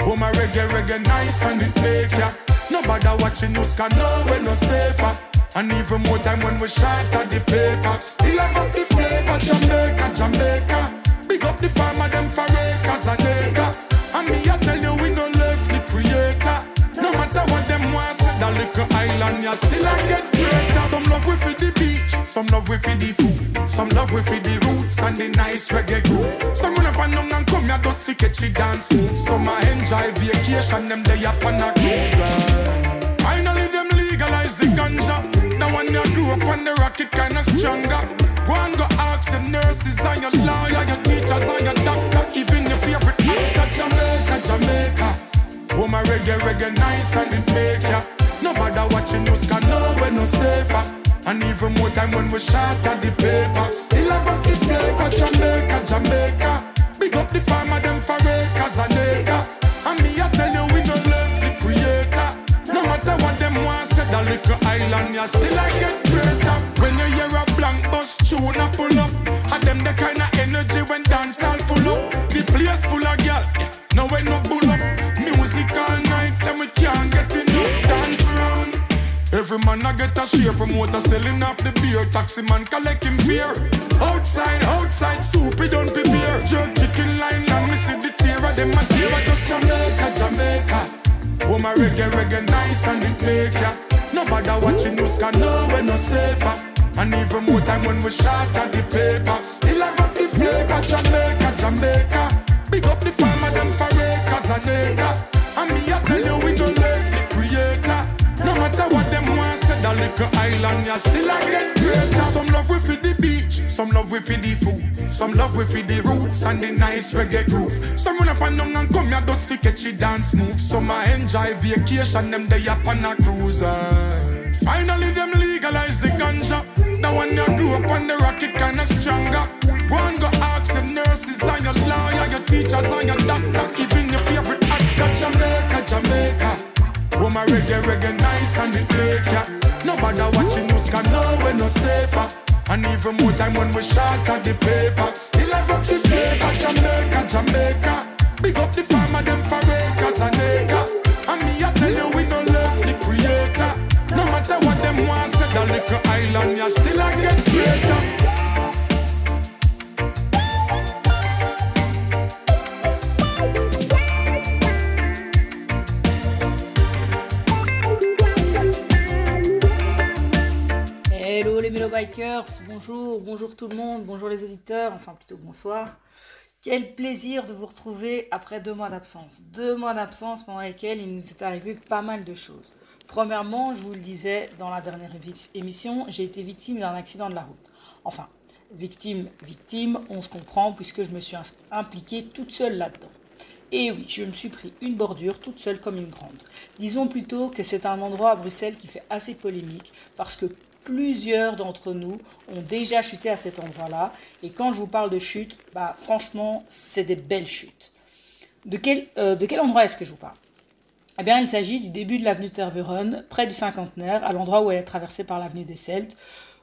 Oh my reggae, reggae nice and it make ya. Nobody watching us can know we're no safer. And even more time when we shot at the paper. Still have up the flavor, Jamaica, Jamaica. Big up the farmer, them for acres and acres. And me, I tell you, we no left the creator. No matter what them want, say that little island, you still I get greater. Some love we the beach, some love we the food, some love we for the roots and the nice reggae groove. Some run up and down and come here just fi catch it dance move. Some I enjoy vacation, them day up on a cruise. right. When you the rocket, kinda stronger. Go and go ask your nurses and your lawyer, your teachers and your doctor, even your favorite actor, Jamaica, Jamaica. Oh my reggae, reggae nice and it make ya. Nobody watching us can know we're no safer. And even more time when we shot at the paper. Still up the flavor, Jamaica, Jamaica. Big up the farmer, them for acres and acres. And me, I tell you, little island, you still I get greater. When you hear a blank bus tune a pull up, and them the kind of energy when dance all full up. The place full of girl, no way no bull up. Music all night, then we can't get enough dance round. Every man I get a share promoter selling off the beer. Taxi man collect him fear. Outside, outside, soup don't prepare. Jerk chicken line and me see the tear of them a tear. Just Jamaica, Jamaica. Oh my reggae, reggae nice and it make ya. Nobody watching news can know we're no safer. And even more time when we shot at the paper. Still have up the flavor, Jamaica, Jamaica. Big up the farmer, them for acres and acres. And me I tell you we no left the creator. No matter what them want, say the little island, you still a get. Some love for the beach, some love for the food, some love for the roots and the nice reggae groove. Some run up and down and come here just fi catch dance move. Some I enjoy vacation, them day up on a cruise. aye. Finally them legalize the ganja. Now when you grew up on the rocket, kinda stronger. Go and go ask your nurses and your lawyer, your teachers and your doctor, even your favorite actor, Jamaica, Jamaica. Oh my reggae, reggae nice and it make ya. Nobody watching news can know we're no safer. And even more time when we shot at the paper. Still have up the flavor, Jamaica, Jamaica. Big up the farmer, them for acres and acres And me I tell you we no left the creator. No matter what them want, say the little island You Hello Bikers, bonjour, bonjour tout le monde, bonjour les auditeurs, enfin plutôt bonsoir. Quel plaisir de vous retrouver après deux mois d'absence. Deux mois d'absence pendant lesquels il nous est arrivé pas mal de choses. Premièrement, je vous le disais dans la dernière émission, j'ai été victime d'un accident de la route. Enfin, victime, victime, on se comprend puisque je me suis impliquée toute seule là-dedans. Et oui, je me suis pris une bordure toute seule comme une grande. Disons plutôt que c'est un endroit à Bruxelles qui fait assez polémique parce que plusieurs d'entre nous ont déjà chuté à cet endroit-là. Et quand je vous parle de chute, bah, franchement, c'est des belles chutes. De quel, euh, endroit est-ce que je vous parle? Eh bien, il s'agit du début de l'avenue Tervuren, près du cinquantenaire, à l'endroit où elle est traversée par l'avenue des Celtes.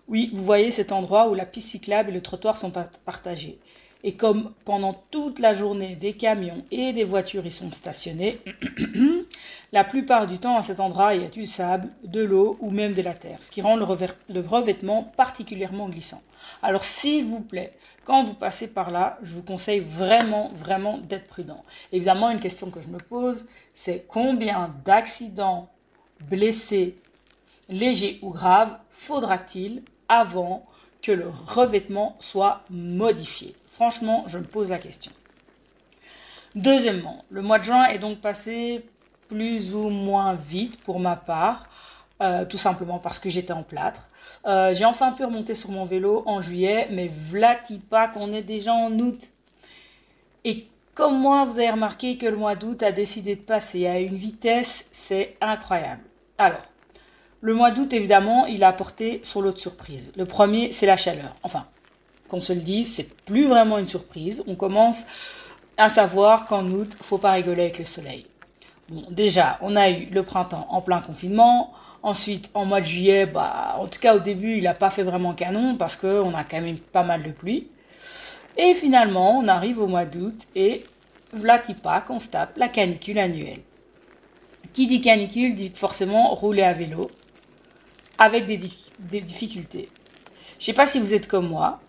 Oui, vous voyez cet endroit où la piste cyclable et le trottoir sont partagés. Et comme pendant toute la journée, des camions et des voitures y sont stationnés, la plupart du temps à cet endroit, il y a du sable, de l'eau ou même de la terre, ce qui rend le, revêtement particulièrement glissant. Alors s'il vous plaît, quand vous passez par là, je vous conseille vraiment, vraiment d'être prudent. Évidemment, une question que je me pose, c'est combien d'accidents blessés, légers ou graves, faudra-t-il avant que le revêtement soit modifié? Franchement, je me pose la question. Deuxièmement, le mois de juin est donc passé plus ou moins vite pour ma part, euh, tout simplement parce que j'étais en plâtre. Euh, j'ai enfin pu remonter sur mon vélo en juillet, mais vlati pas qu'on est déjà en août. Et comme moi, vous avez remarqué que le mois d'août a décidé de passer à une vitesse, c'est incroyable. Alors, le mois d'août, évidemment, il a apporté son lot de surprises. Le premier, c'est la chaleur. Enfin, qu'on se le dise, c'est plus vraiment une surprise. On commence à savoir qu'en août, faut pas rigoler avec le soleil. Bon, déjà, on a eu le printemps en plein confinement. Ensuite, en mois de juillet, bah, en tout cas au début, il n'a pas fait vraiment canon parce qu'on a quand même pas mal de pluie. Et finalement, on arrive au mois d'août et se tape la canicule annuelle. Qui dit canicule dit forcément rouler à vélo avec des, difficultés. Je sais pas si vous êtes comme moi,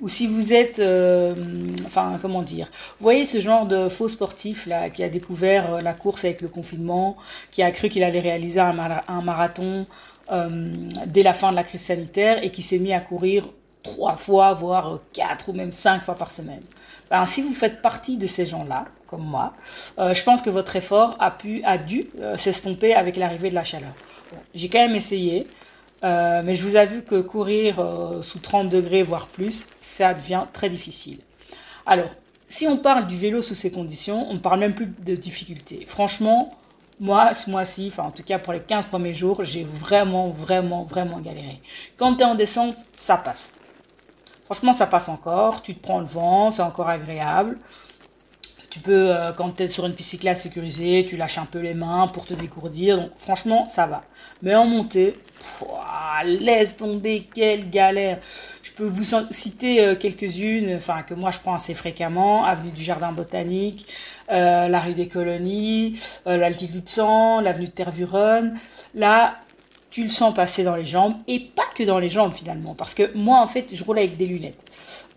ou si vous êtes, euh, enfin comment dire, vous voyez ce genre de faux sportif là qui a découvert euh, la course avec le confinement, qui a cru qu'il allait réaliser un, marathon euh, dès la fin de la crise sanitaire et qui s'est mis à courir trois fois, voire quatre ou même cinq fois par semaine. Ben, si vous faites partie de ces gens-là, comme moi, je pense que votre effort a pu, a dû s'estomper avec l'arrivée de la chaleur. J'ai quand même essayé. Euh, mais je vous avoue que courir euh, sous 30 degrés, voire plus, ça devient très difficile. Alors, si on parle du vélo sous ces conditions, on ne parle même plus de difficultés. Franchement, moi, ce mois-ci, enfin en tout cas pour les 15 premiers jours, j'ai vraiment, vraiment, vraiment galéré. Quand tu es en descente, ça passe. Franchement, ça passe encore. Tu te prends le vent, c'est encore agréable. Tu peux, euh, quand tu es sur une piste cyclable sécurisée, tu lâches un peu les mains pour te décourdir. Donc franchement, ça va. Mais en montée, laisse tomber, quelle galère. Je peux vous citer euh, quelques-unes, enfin que moi je prends assez fréquemment. Avenue du Jardin Botanique, euh, la rue des Colonies, l'altitude 100, l'avenue de Tervuren. Là, tu le sens passer dans les jambes et pas que dans les jambes finalement parce que moi en fait je roule avec des lunettes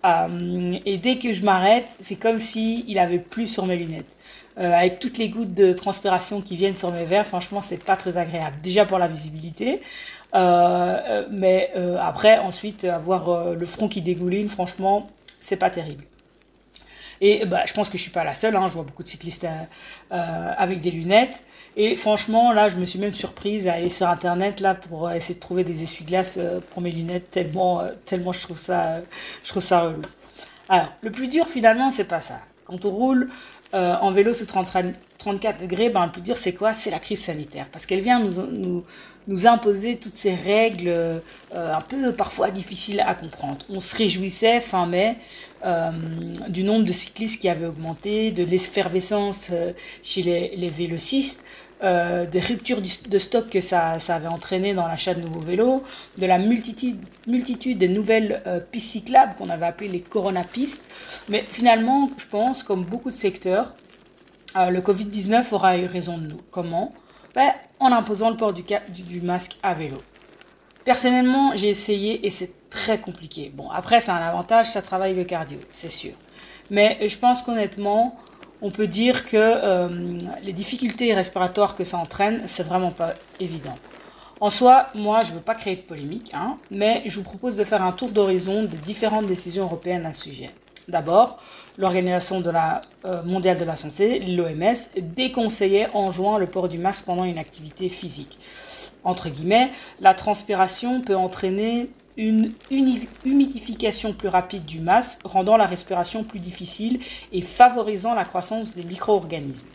euh, et dès que je m'arrête, c'est comme si il avait plus sur mes lunettes. Euh, avec toutes les gouttes de transpiration qui viennent sur mes verres, franchement, c'est pas très agréable. Déjà pour la visibilité, euh, mais après, ensuite, avoir le front qui dégouline, franchement, c'est pas terrible. Et bah, je pense que je suis pas la seule. Hein, je vois beaucoup de cyclistes avec des lunettes. Et franchement, là, je me suis même surprise à aller sur Internet là pour euh, essayer de trouver des essuie-glaces euh, pour mes lunettes, tellement, euh, tellement je trouve ça, je trouve ça relou. Alors, le plus dur finalement, c'est pas ça. Quand on roule en vélo sous 34 degrés, ben, le plus dur c'est quoi? C'est la crise sanitaire. Parce qu'elle vient nous, nous, nous, imposer toutes ces règles un peu parfois difficiles à comprendre. On se réjouissait fin mai du nombre de cyclistes qui avait augmenté, de l'effervescence chez les, les vélocistes. Euh, des ruptures de stock que ça, avait entraîné dans l'achat de nouveaux vélos, de la multitude, des nouvelles euh, pistes cyclables qu'on avait appelées les Corona pistes. Mais finalement, je pense, comme beaucoup de secteurs, euh, le Covid-19 aura eu raison de nous. Comment? Ben, En imposant le port du, du masque à vélo. Personnellement, j'ai essayé et c'est très compliqué. Bon, après, c'est un avantage, ça travaille le cardio, c'est sûr. Mais je pense qu'honnêtement, on peut dire que euh, les difficultés respiratoires que ça entraîne, c'est vraiment pas évident. En soi, moi, je ne veux pas créer de polémique, hein, mais je vous propose de faire un tour d'horizon des différentes décisions européennes à ce sujet. D'abord, l'Organisation euh, mondiale de la santé, l'OMS, déconseillait en juin le port du masque pendant une activité physique. Entre guillemets, la transpiration peut entraîner une humidification plus rapide du masque, rendant la respiration plus difficile et favorisant la croissance des micro-organismes.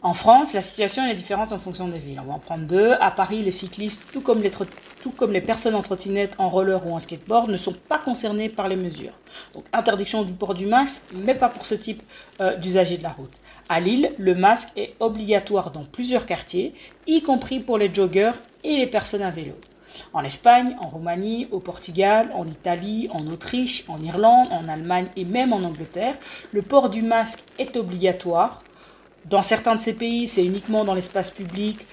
En France, la situation est différente en fonction des villes. On va en prendre deux. À Paris, les cyclistes, tout comme les, personnes en trottinette, en roller ou en skateboard, ne sont pas concernés par les mesures. Donc interdiction du port du masque, mais pas pour ce type euh, d'usager de la route. À Lille, le masque est obligatoire dans plusieurs quartiers, y compris pour les joggers et les personnes à vélo. En Espagne, en Roumanie, au Portugal, en Italie, en Autriche, en Irlande, en Allemagne et même en Angleterre, le port du masque est obligatoire. Dans certains de ces pays, c'est uniquement dans l'espace public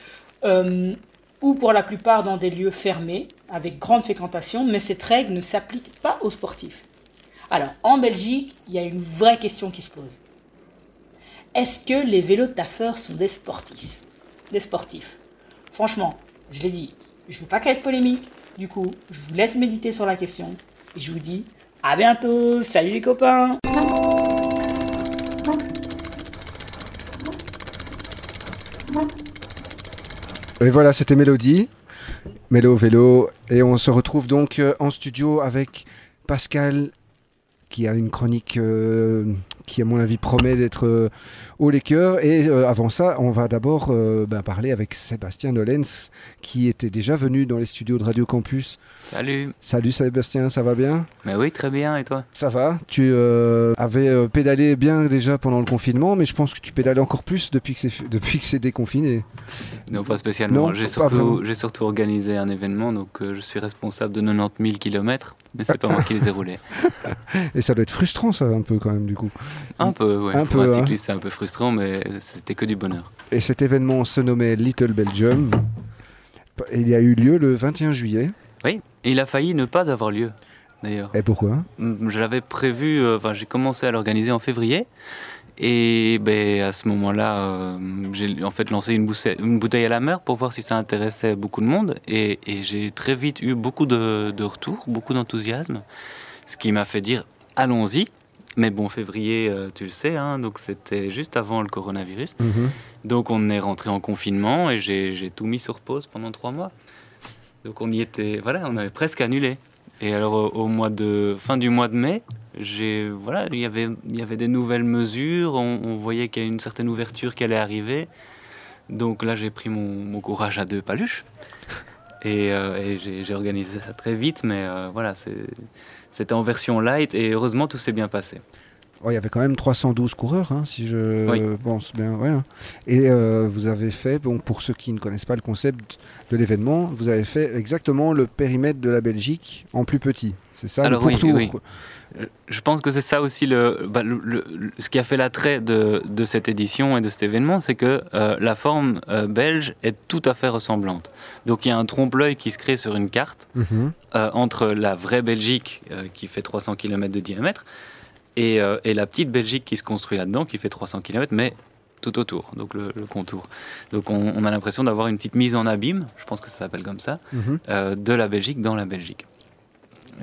euh, ou pour la plupart dans des lieux fermés, avec grande fréquentation, mais cette règle ne s'applique pas aux sportifs. Alors, en Belgique, il y a une vraie question qui se pose. Est-ce que les vélos taffeurs sont des sportifs Des sportifs? Franchement, je l'ai dit, je ne veux pas de polémique. Du coup, je vous laisse méditer sur la question et je vous dis à bientôt. Salut les copains Et voilà, c'était Mélodie, Mélo Vélo. Et on se retrouve donc euh, en studio avec Pascal, qui a une chronique euh, qui, à mon avis, promet d'être euh, haut les cœurs. Et euh, avant ça, on va d'abord euh, ben, parler avec Sébastien Nolens, qui était déjà venu dans les studios de Radio Campus. Salut. Salut Sébastien, ça va bien? Mais oui, très bien, et toi? Ça va Tu euh, avais pédalé bien déjà pendant le confinement, mais je pense que tu pédales encore plus depuis que c'est, depuis que c'est déconfiné. Non, pas spécialement. J'ai, surtout, surtout organisé un événement, donc je suis responsable de 90 000 km, mais c'est pas moi qui les ai roulés. Et ça doit être frustrant, ça, un peu quand même, du coup. Un peu, ouais. Un Pour peu, un hein. c'est un peu frustrant, mais c'était que du bonheur. Et cet événement se nommait Little Belgium. Il a eu lieu le 21 juillet. Oui, et il a failli ne pas avoir lieu, d'ailleurs. Et pourquoi? Je l'avais prévu, euh, enfin j'ai commencé à l'organiser en février. Et ben, à ce moment-là, euh, j'ai en fait lancé une, bouteille à la mer pour voir si ça intéressait beaucoup de monde. Et, et j'ai très vite eu beaucoup de, de retours, beaucoup d'enthousiasme. Ce qui m'a fait dire allons-y. Mais bon, février, euh, tu le sais, hein, donc c'était juste avant le coronavirus. Donc on est rentré en confinement et j'ai tout mis sur pause pendant trois mois. Donc on y était, voilà, on avait presque annulé. Et alors au, au mois de fin du mois de mai, j'ai voilà, il y avait il y avait des nouvelles mesures, on, on voyait qu'il y a une certaine ouverture qui allait arriver. Donc là j'ai pris mon, mon courage à deux paluches et, euh, et j'ai j'ai organisé ça très vite, mais euh, voilà, c'est- c'était en version light et heureusement tout s'est bien passé. Oh, Il y avait quand même 312 coureurs, hein, si je Oui. pense bien. ouais, hein. Et euh, vous avez fait, donc, pour ceux qui ne connaissent pas le concept de l'événement, vous avez fait exactement le périmètre de la Belgique en plus petit. C'est ça Alors le pourtour oui. Je pense que c'est ça aussi le, bah, le- ce qui a fait l'attrait de, de cette édition et de cet événement, c'est que euh, la forme euh, belge est tout à fait ressemblante. Donc il y a un trompe-l'œil qui se crée sur une carte Mhm. euh, entre la vraie Belgique qui fait 300 km de diamètre et, et la petite Belgique qui se construit là-dedans qui fait 300 km mais tout autour, donc le, le contour. Donc on, on a l'impression d'avoir une petite mise en abîme, je pense que ça s'appelle comme ça, Mhm. de la Belgique dans la Belgique.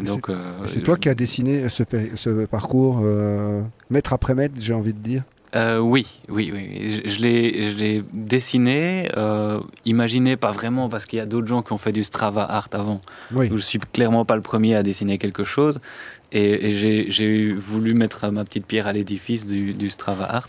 Donc, euh, C'est toi qui as dessiné ce, parcours euh, mètre après mètre, j'ai envie de dire? Euh, oui, oui, oui. Je, l'ai, je l'ai dessiné, euh, imaginé pas vraiment parce qu'il y a d'autres gens qui ont fait du Strava Art avant. Oui. Je suis clairement pas le premier à dessiner quelque chose et, j'ai voulu mettre ma petite pierre à l'édifice du, du Strava Art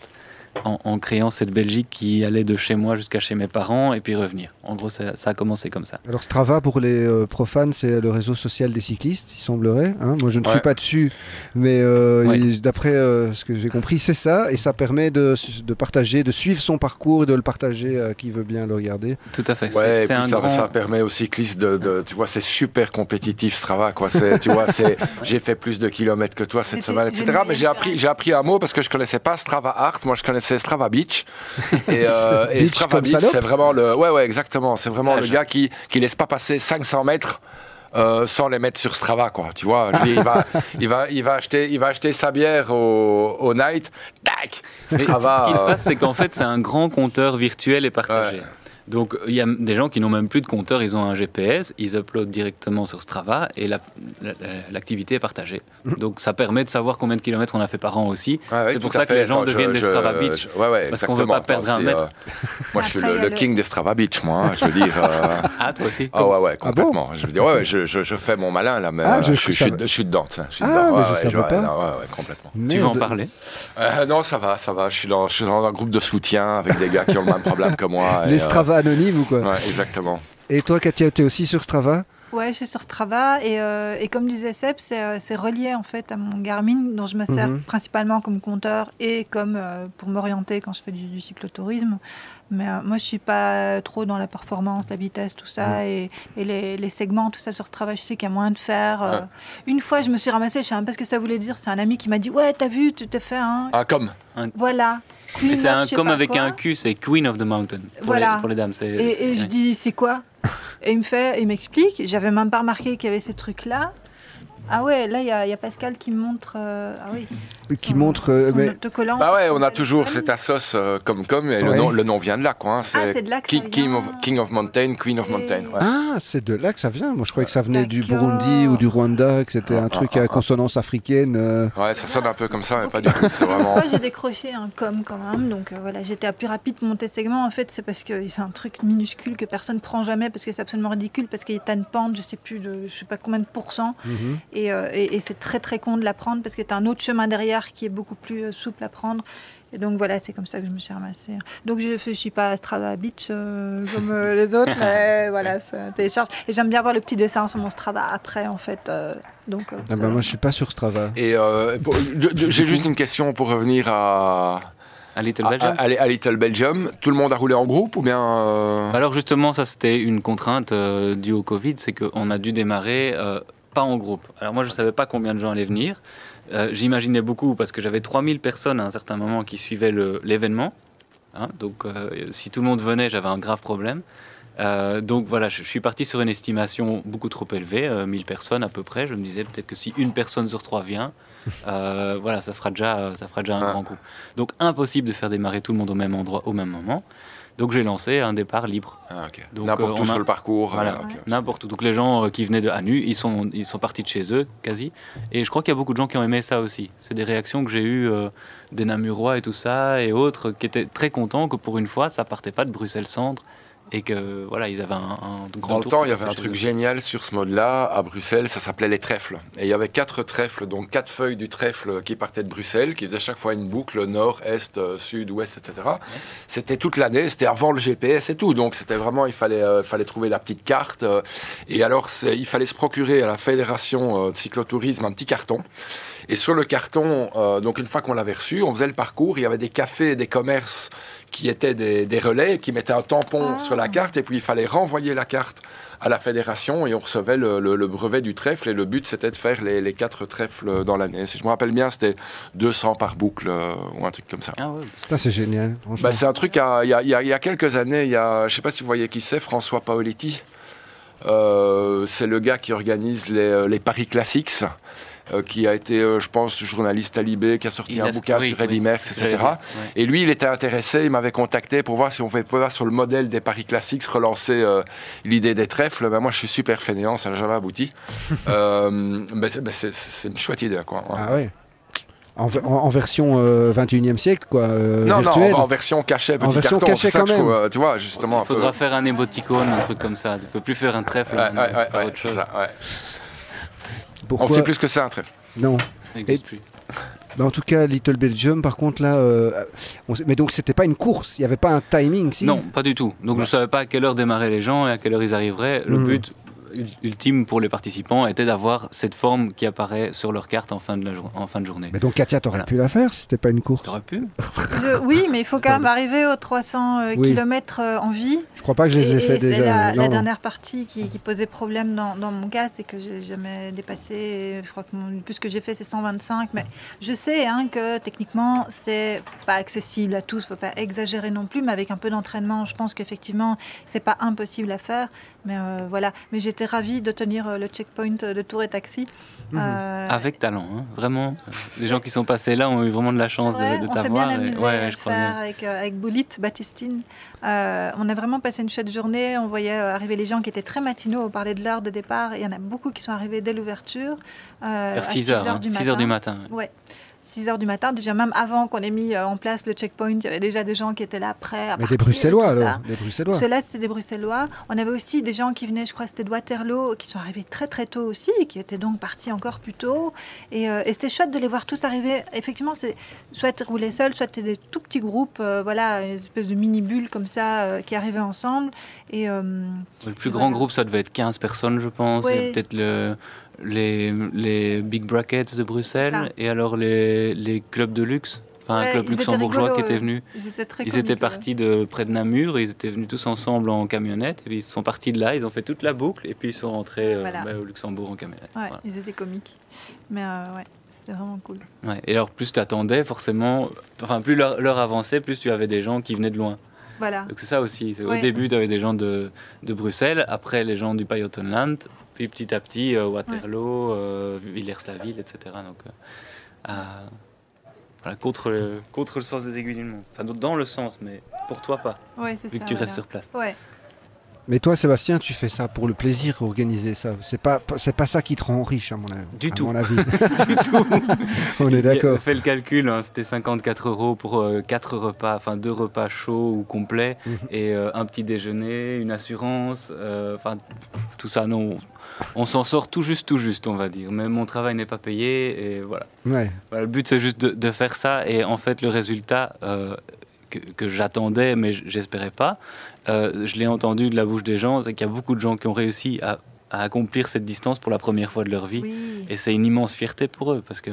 en, en créant cette Belgique qui allait de chez moi jusqu'à chez mes parents et puis revenir. En gros, ça, ça a commencé comme ça. Alors Strava, pour les euh, profanes, c'est le réseau social des cyclistes, il semblerait. hein. Moi, je ne suis pas dessus, mais euh, Ouais. d'après euh, ce que j'ai compris, c'est ça. Et ça permet de, de partager, de suivre son parcours et de le partager à qui veut bien le regarder. Tout à fait. Ouais, et puis un ça, grand... ça permet aux cyclistes de, de- tu vois, c'est super compétitif Strava, quoi. Tu vois, c'est, j'ai fait plus de kilomètres que toi cette semaine, etc. Mais j'ai appris, j'ai appris un mot parce que je connaissais pas Strava Art, moi je connaissais Strava Beach. Et, euh, et Beach Strava comme Beach, c'est vraiment le, ouais, ouais, exactement, c'est vraiment le Plage. gars qui, qui laisse pas passer 500 mètres. euh, sans les mettre sur Strava, quoi. Tu vois, je dis, il va, il va, il va acheter, il va acheter sa bière au, au night. Tac. Strava. ce qui se euh, passe, c'est qu'en fait, c'est un grand compteur virtuel et partagé. Ouais. Donc il y a des gens qui n'ont même plus de compteur, ils ont un GPS, ils uploadent directement sur Strava et la- la- l'activité est partagée. Donc ça permet de savoir combien de kilomètres on a fait par an aussi. Ouais, c'est pour ça que les gens Attends, deviennent je- des je- Strava Beach. je- Ouais, ouais, Parce qu'on veut exactement. pas perdre Attends, un mètre. euh, moi, je suis le, king des Strava Beach, moi. hein, je veux dire. euh, Ah, toi aussi Ah ouais, ouais, Ah bon complètement. je veux dire, ouais, je, je, je fais mon malin là, mais Ah, euh, je- je, suis- dedans. suis Ah, dedans. mais je pas. non, ouais, ouais, complètement. Tu veux en parler? Non, ça va, ça va. Je suis, dans, un groupe de soutien avec des gars qui ont le même problème que moi. Les euh, Strava anonymes ou quoi? Ouais, exactement. Et toi, Katia, tu es aussi sur Strava? Ouais, je suis sur Strava et, euh, et comme disait Seb, c'est euh, c'est relié en fait à mon Garmin dont je me sers Mhm. principalement comme compteur et comme euh, pour m'orienter quand je fais du, du cyclotourisme. Mais euh, moi, je suis pas trop dans la performance, la vitesse, tout ça et, et les, les segments, tout ça sur Strava. Je sais qu'il y a moyen de faire. euh. Une fois, je me suis ramassée, je sais même pas ce que ça voulait dire. C'est un ami qui m'a dit ouais, t'as vu, tu t'es fait un. Ah, comme. Voilà. Et Queen c'est of un comme avec quoi. un Q, c'est Queen of the Mountain. Pour, Voilà. les, pour les dames. c'est- Et, c'est- et je ouais. dis, c'est quoi? Et il me fait, il m'explique. J'avais même pas remarqué qu'il y avait ces trucs-là. Ah ouais, là, il y, a il y a Pascal qui me montre. euh, ah oui. Qui son- montre. euh, son mais... autocollant. Bah ouais, on a toujours cette assos euh, comme comme et Ouais. le, nom, le nom vient de là quoi. hein, Ah, c'est de là que King, ça King of, King of Mountain, Queen of Et- Mountain. ouais. Ah, c'est de là que ça vient. Moi, je croyais que ça venait du. Burundi ou du Rwanda, que c'était un Ah, truc ah, à ah. consonance africaine. euh. Ouais, ça sonne un peu comme ça, mais pas du tout. C'est vraiment. Moi, j'ai décroché un com quand même, donc euh, voilà, j'étais à plus rapide pour monter segment. En fait, c'est parce que c'est un truc minuscule que personne prend jamais parce que c'est absolument ridicule parce qu'il y a une pente, je sais plus de, je sais pas combien de pourcents, Mhm. et, euh, et- et c'est très très con de la prendre parce que tu as un autre chemin derrière qui est beaucoup plus euh, souple à prendre. Et donc voilà, c'est comme ça que je me suis ramassée. Donc je ne suis pas à Strava Beach euh, comme euh, les autres, mais voilà, ça télécharge. Et j'aime bien voir le petit dessin sur mon Strava après, en fait. euh, donc, euh, Ah bah, moi, je suis pas sur Strava. Et euh, pour- j'ai juste une question pour revenir à, À Little Belgium. à- à Little Belgium. Tout le monde a roulé en groupe ou bien euh, Alors justement, ça c'était une contrainte euh, due au Covid, c'est qu'on a dû démarrer euh, pas en groupe. Alors moi je ne savais pas combien de gens allaient venir. Euh, J'imaginais beaucoup parce que j'avais 3000 personnes à un certain moment qui suivaient l'événement. Hein, donc euh, si tout le monde venait, j'avais un grave problème. Euh, donc voilà, je, je suis parti sur une estimation beaucoup trop élevée, euh, 1000 personnes à peu près. Je me disais peut-être que si une personne sur trois vient, voilà, ça fera déjà, ça fera déjà un Ah. grand groupe. Donc impossible de faire démarrer tout le monde au même endroit, au même moment. Donc j'ai lancé un départ libre. Ah, N'importe euh, où sur le parcours. Voilà, euh, n'importe où. Donc les gens euh, qui venaient de Anu, ils sont, ils sont partis de chez eux, quasi. Et je crois qu'il y a beaucoup de gens qui ont aimé ça aussi. C'est des réactions que j'ai eues euh, des Namurois et tout ça, et autres, qui étaient très contents que pour une fois, ça partait pas de Bruxelles-Centre, et que voilà, ils avaient un, un grand Dans le temps, il y avait un truc génial sur ce mode-là à Bruxelles, ça s'appelait les trèfles. Et il y avait quatre trèfles, donc quatre feuilles du trèfle qui partaient de Bruxelles, qui faisaient chaque fois une boucle nord, est, euh, sud, ouest, etc. C'était toute l'année, c'était avant le GPS et tout, donc c'était vraiment, il fallait, euh, fallait trouver la petite carte. euh, et alors, il fallait se procurer à la fédération de cyclotourisme un petit carton. Et sur le carton, euh, donc une fois qu'on l'avait reçu, on faisait le parcours. Il y avait des cafés et des commerces qui étaient des, des relais, qui mettaient un tampon Ah. sur la carte, et puis il fallait renvoyer la carte à la fédération, et on recevait le, le- le brevet du trèfle. Et le but, c'était de faire les, les quatre trèfles dans l'année. Si je me rappelle bien, c'était 200 par boucle euh, ou un truc comme ça. Ah ouais. Ça, c'est génial. Bah, c'est un truc, il y, a, il y a- il y a quelques années, il y a, je sais pas si vous voyez qui c'est, François Paoletti. Euh, c'est le gars qui organise les, les Paris Classics, qui a été, euh, je pense, journaliste à Libé, qui a sorti Il un a- bouquin oui, sur oui, Eddy Merckx, etc. Et lui, il était intéressé, il m'avait contacté pour voir si on pouvait pas, sur le modèle des Paris Classics, relancer euh, l'idée des trèfles. Ben, moi, je suis super fainéant, ça n'a jamais abouti. euh, mais c'est- mais c'est une chouette idée, quoi. Ah ouais. En, ver- en- en version euh, 21e siècle, quoi. euh, non, virtuelle. non, en, en version cachet, petit En version carton. cachet quand même. trouve, euh, tu vois, justement. Il peu- faudra faire un émoticône, un truc comme ça. Tu peux plus faire un trèfle, Ouais, ouais, ouais, autre c'est chose. ça, ouais. Pourquoi On sait plus ce que c'est un trèfle. Non. Ça n'existe plus. Bah, en tout cas, Little Belgium, par contre, là. euh, on sait- Mais donc, c'était pas une course. Il n'y avait pas un timing, si? Non, pas du tout. Donc je ne savais pas à quelle heure démarraient les gens et à quelle heure ils arriveraient. Le Mhm. but ultime pour les participants était d'avoir cette forme qui apparaît sur leur carte en fin de, la jour- en fin de journée. Mais donc, Katia, t'aurais Voilà. pu la faire si c'était pas une course? T'aurais pu Je- oui, mais il faut quand même arriver aux 300 euh, Oui. kilomètres euh, en vie. Je crois pas que je les ai Et- fait et c'est déjà. La, non, la non. dernière partie qui, qui posait problème dans, dans mon cas, c'est que j'ai jamais dépassé. Je crois que mon- le plus que j'ai fait, c'est 125. Mais je sais hein, que techniquement, c'est pas accessible à tous. Faut pas exagérer non plus. Mais avec un peu d'entraînement, je pense qu'effectivement, c'est pas impossible à faire. Mais euh, voilà. Mais j'étais ravie de tenir euh, le checkpoint de Tour et Taxi. Mhm. Euh, Avec talent, hein, vraiment. Les gens qui sont passés là ont eu vraiment de la chance Ouais, de, de on s'est t'avoir. bien et- amusé ouais, je crois bien. avec, euh, avec Boulit, Baptistine. Euh, on a vraiment passé une chouette journée. On voyait euh, arriver les gens qui étaient très matinaux. On parlait de l'heure de départ. Il y en a beaucoup qui sont arrivés dès l'ouverture. euh, Vers à 6 heures, hein, 6 heures du matin. ouais. Ouais. 6 heures du matin, déjà même avant qu'on ait mis euh, en place le checkpoint, il y avait déjà des gens qui étaient là prêts à Mais des Bruxellois alors, des Bruxellois. Ceux-là, c'était des Bruxellois. On avait aussi des gens qui venaient, je crois, c'était de Waterloo, qui sont arrivés très très tôt aussi, et qui étaient donc partis encore plus tôt. Et, euh, et c'était chouette de les voir tous arriver. Effectivement, c'est soit ils roulaient seuls, soit c'était des tout petits groupes, euh, voilà, une espèce de mini bulle comme ça euh, qui arrivaient ensemble. Et euh, Le plus Et grand voilà. groupe, ça devait être 15 personnes, je pense. Peut-être le, les, les Big Brackets de Bruxelles. Ça. Et alors les, les clubs de luxe. Enfin, ouais, un club luxembourgeois qui était venu. Ils étaient très Ils étaient partis de près de Namur, ils étaient venus tous ensemble en camionnette, et puis ils sont partis de là, ils ont fait toute la boucle, et puis ils sont rentrés euh, bah, au Luxembourg en camionnette. Ouais, Voilà. ils étaient comiques. Mais euh, ouais, c'était vraiment cool. Et alors plus tu attendais, forcément, enfin plus l'heure l'heure avançait, plus tu avais des gens qui venaient de loin. Voilà. Donc c'est ça aussi, c'est- au début tu avais des gens de, de Bruxelles, après les gens du Pajottenland, puis petit à petit euh, Waterloo, euh, Villers-la-Ville, etc. Donc euh, voilà, contre, le, contre le sens des aiguilles du monde. Enfin dans le sens, mais pour toi pas, Ouais, c'est vu ça. que tu restes sur place. Ouais. Mais toi, Sébastien, tu fais ça pour le plaisir, organiser ça. C'est pas, c'est pas ça qui te rend riche, à mon avis. Du à tout. mon avis. du tout. On est d'accord. Fait le calcul, hein, c'était 54 euros pour 4 repas, enfin deux repas chauds ou complets, Mhm. et euh, un petit déjeuner, une assurance, euh, enfin tout ça, non, on, s'en sort tout juste, tout juste, on va dire. Mais mon travail n'est pas payé, et voilà. Ouais. Voilà, le but c'est juste de, de faire ça, et en fait le résultat euh, que, que j'attendais, mais j'espérais pas, euh, je l'ai entendu de la bouche des gens, c'est qu'il y a beaucoup de gens qui ont réussi à, à accomplir cette distance pour la première fois de leur vie. Oui, Et c'est une immense fierté pour eux, parce que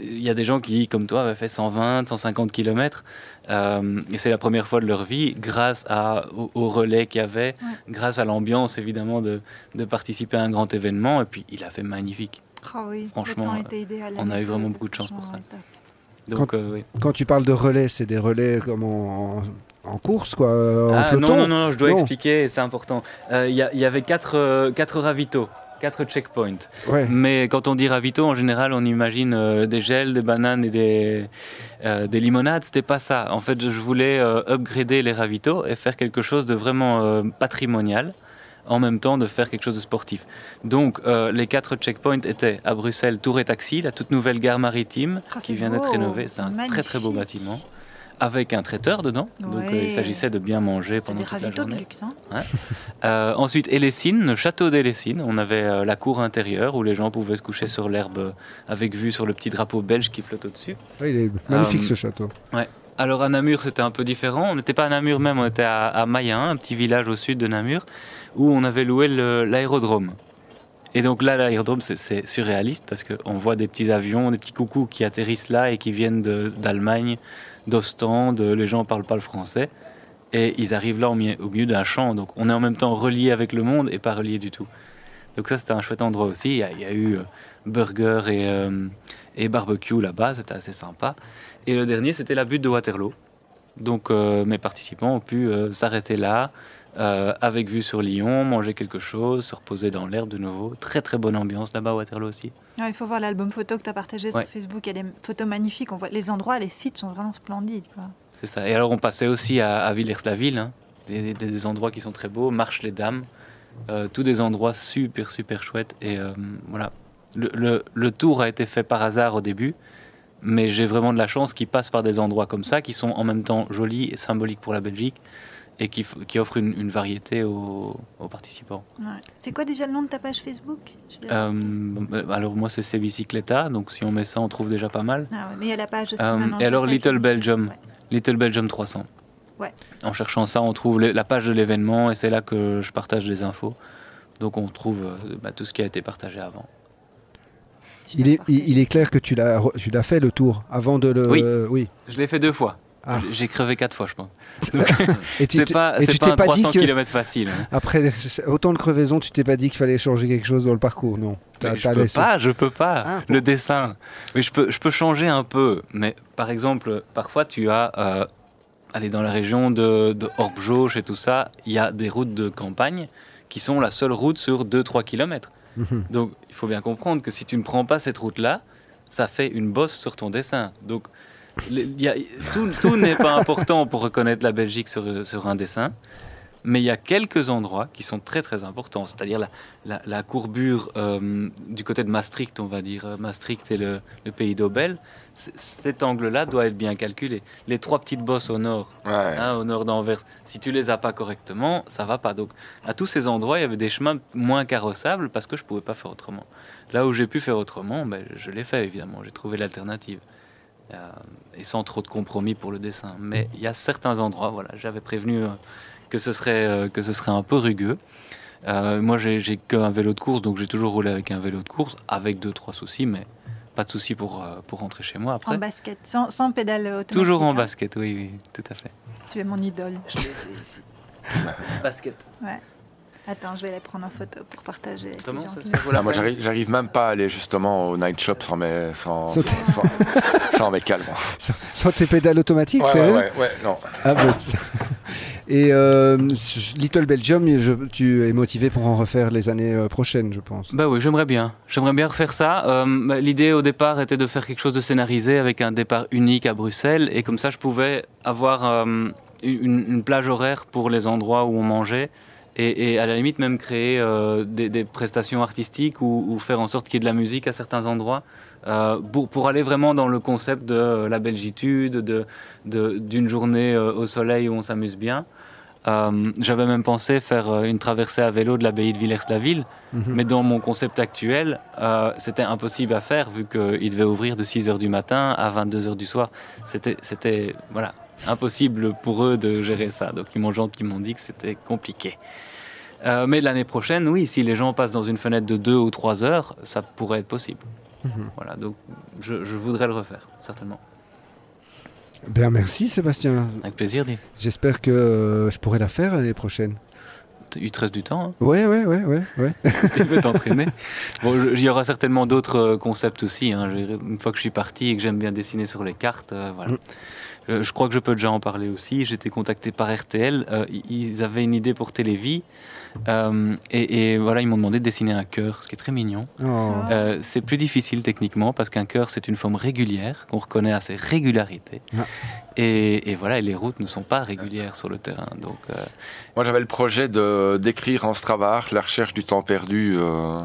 il y a des gens qui, comme toi, avaient fait 120, 150 km. et c'est la première fois de leur vie, grâce à, au, au relais qu'il y avait, Ouais. grâce à l'ambiance, évidemment, de, de participer à un grand événement. Et puis, il a fait magnifique. Ah oui, Franchement, euh, on a eu vraiment beaucoup de chance pour ça. Donc, euh, oui. Quand tu parles de relais, c'est des relais comme en, en course, quoi, en Ah, peloton. non, non, non, je dois Non. expliquer, c'est important. Euh, Il y, avait quatre, euh, quatre ravitaux. Quatre checkpoints. Ouais. Mais quand on dit ravito, en général, on imagine euh, des gels, des bananes et des, euh, des limonades. C'était pas ça. En fait, je voulais euh, upgrader les ravitaux et faire quelque chose de vraiment euh, patrimonial, en même temps de faire quelque chose de sportif. Donc, euh, les quatre checkpoints étaient à Bruxelles, Tour et Taxi, la toute nouvelle gare maritime Ah, qui vient d'être rénovée. C'est un très très beau bâtiment. Avec un traiteur dedans. Donc, euh, Ouais. il s'agissait de bien manger pendant des toute la ravitaux de journée. luxe. Hein. Euh, ensuite, Elessine, le château d'Elessine. On avait euh, la cour intérieure où les gens pouvaient se coucher sur l'herbe avec vue sur le petit drapeau belge qui flotte au-dessus. Ouais, il est magnifique Euh, ce château. Alors à Namur, c'était un peu différent. On n'était pas à Namur même, on était à, à Mayen, un petit village au sud de Namur, où on avait loué l'aérodrome. Et donc là, l'aérodrome, c'est- surréaliste parce qu'on voit des petits avions, des petits coucous qui atterrissent là et qui viennent d'Allemagne, d'Ostende. Les gens ne parlent pas le français. Et ils arrivent là au milieu, d'un champ. Donc on est en même temps relié avec le monde et pas relié du tout. Donc ça, c'était un chouette endroit aussi. Il y a, eu euh, burger et, euh, et barbecue là-bas. C'était assez sympa. Et le dernier, c'était la butte de Waterloo. Donc euh, mes participants ont pu s'arrêter là, euh, avec vue sur Lyon, manger quelque chose, se reposer dans l'herbe de nouveau. Très très bonne ambiance là-bas à Waterloo aussi. Ouais, il faut voir l'album photo que tu as partagé Ouais. sur Facebook. Il y a des photos magnifiques. On voit les endroits, les sites sont vraiment splendides. C'est ça. Et alors on passait aussi à, à Villers-la-Ville, hein. des, des- des endroits qui sont très beaux, Marche-les-Dames, euh, tous des endroits super super chouettes. Et euh, voilà, le, le- le tour a été fait par hasard au début, mais j'ai vraiment de la chance qu'il passe par des endroits comme ça, qui sont en même temps jolis et symboliques pour la Belgique, et qui, qui offrent une, une variété aux, aux participants. Ouais. C'est quoi déjà le nom de ta page Facebook? Euh, remarqué. alors moi c'est Bicicleta, donc si on met ça on trouve déjà pas mal. Ah ouais, mais il y a la page aussi. Euh, maintenant, et alors Little Belgium, Ouais. Little Belgium 300. Ouais. En cherchant ça, on trouve les- la page de l'événement et c'est là que je partage les infos. Donc on trouve euh, bah, tout ce qui a été partagé avant. Il est, il, est clair que tu l'as, re- tu l'as fait le tour avant de le. Oui. oui. Je l'ai fait deux fois. Ah. J'ai- crevé quatre fois, je pense. Et tu C'est t'es- pas, et tu pas un pas dit 300 que km facile. hein. après autant de crevaisons, tu t'es pas dit qu'il fallait changer quelque chose dans le parcours, non Mais je peux laissé. pas, je peux pas. Ah, le dessin. Mais je peux, je peux changer un peu. Mais par exemple, parfois tu as, euh, allez, dans la région de, de et tout ça, il y a des routes de campagne qui sont la seule route sur 2-3 km. Mhm. Donc il faut bien comprendre que si tu ne prends pas cette route-là, ça fait une bosse sur ton dessin. Donc y a- tout, tout n'est pas important pour reconnaître la Belgique sur, sur un dessin. Mais il y a quelques endroits qui sont très très importants, c'est-à-dire la, la- la courbure euh, du côté de Maastricht, on va dire. Maastricht et le, le pays d'Aubel. Cet angle-là doit être bien calculé. Les trois petites bosses au nord, Ouais. hein, au nord d'Anvers, si tu les as pas correctement, ça va pas. Donc à tous ces endroits, il y avait des chemins moins carrossables parce que je pouvais pas faire autrement. Là où j'ai pu faire autrement, ben, je l'ai fait évidemment. J'ai trouvé l'alternative. Euh, et sans trop de compromis pour le dessin. Mais il y a certains endroits, voilà, j'avais prévenu euh, que ce serait euh, que ce serait un peu rugueux. Euh, moi, j'ai j'ai qu'un vélo de course, donc j'ai toujours roulé avec un vélo de course, avec deux trois soucis, mais pas de soucis pour euh, pour rentrer chez moi après. En basket, sans, sans pédale automatique. Toujours en hein. basket, oui, oui, tout à fait. Tu es mon idole. Je l'ai ici. basket. Attends, je vais les prendre en photo pour partager. avec les Comment gens ça, qui ça la Ah, moi, j'arrive, même pas à aller justement au night shop sans mes, sans, Sans- sans, sans mes calmes. Sans, sans tes pédales automatiques, Ouais, ouais, ouais, ouais, non. Ah, bah, c'est- Et euh, Little Belgium, je- tu es motivé pour en refaire les années euh, prochaines, je pense. Bah oui, j'aimerais bien. J'aimerais bien refaire ça. Euh, bah, L'idée au départ était de faire quelque chose de scénarisé avec un départ unique à Bruxelles et comme ça je pouvais avoir euh, une, une plage horaire pour les endroits où on mangeait et, et à la limite même créer euh, des, des prestations artistiques ou, ou faire en sorte qu'il y ait de la musique à certains endroits euh, pour, pour aller vraiment dans le concept de euh, la belgitude, de- de- d'une journée euh, au soleil où on s'amuse bien. J'avais même pensé faire une traversée à vélo de l'abbaye de Villers-la-Ville, Mhm. mais dans mon concept actuel, c'était impossible à faire vu qu'il devait ouvrir de 6h du matin à 22h du soir. C'était voilà, impossible pour eux de gérer ça. Donc ils m'ont gentiment dit que c'était compliqué. Euh, mais l'année prochaine, oui, si les gens passent dans une fenêtre de 2 ou 3 heures, ça pourrait être possible. Mhm. Voilà, donc je, je voudrais le refaire, certainement. Ben merci Sébastien. Avec plaisir, dis. J'espère que euh, je pourrai la faire l'année prochaine. Il te reste du temps. hein. Ouais, ouais, ouais, ouais, ouais. tu peux t'entraîner. Bon, il y aura certainement d'autres euh, concepts aussi. hein. Une fois que je suis parti et que j'aime bien dessiner sur les cartes, voilà. Mm. Euh, je crois que je peux déjà en parler aussi. J'étais contacté par RTL. euh, ils avaient une idée pour Télévie. euh, et, et voilà, ils m'ont demandé de dessiner un cœur, ce qui est très mignon. Oh. Euh, c'est plus difficile techniquement parce qu'un cœur, c'est une forme régulière qu'on reconnaît à ses régularités. Ah. Et, et voilà, et les routes ne sont pas régulières sur le terrain. Donc, euh, Moi, j'avais le projet de d'écrire en Strava la recherche du temps perdu, euh,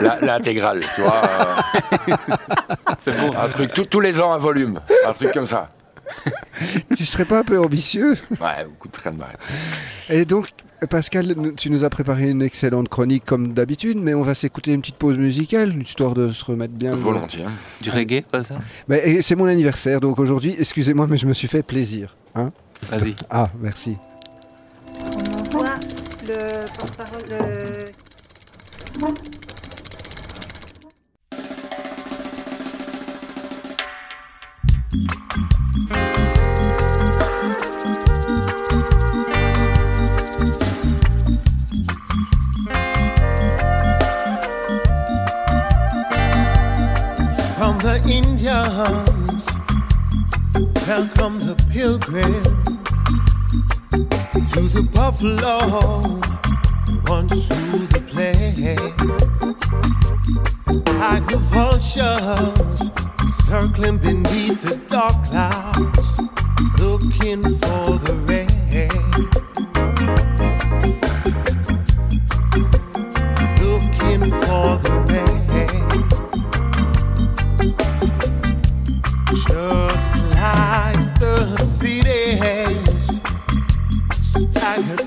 la- l'intégrale, tu vois. euh, c'est bon. un truc, tout- tous les ans un volume, un truc comme ça. tu serais pas un peu ambitieux Ouais, beaucoup de rien de m'arrêter. Et donc, Pascal, tu nous as préparé une excellente chronique comme d'habitude, mais on va s'écouter une petite pause musicale, histoire de se remettre bien. Volontiers. Du reggae, pas ça Mais, et c'est mon anniversaire, donc aujourd'hui, excusez-moi, mais je me suis fait plaisir. Hein Vas-y. ah, merci. On envoie le porte-parole. le- Indians, welcome the pilgrim to the buffalo, once through the plain. Like the vultures circling beneath the dark clouds, looking for the rain.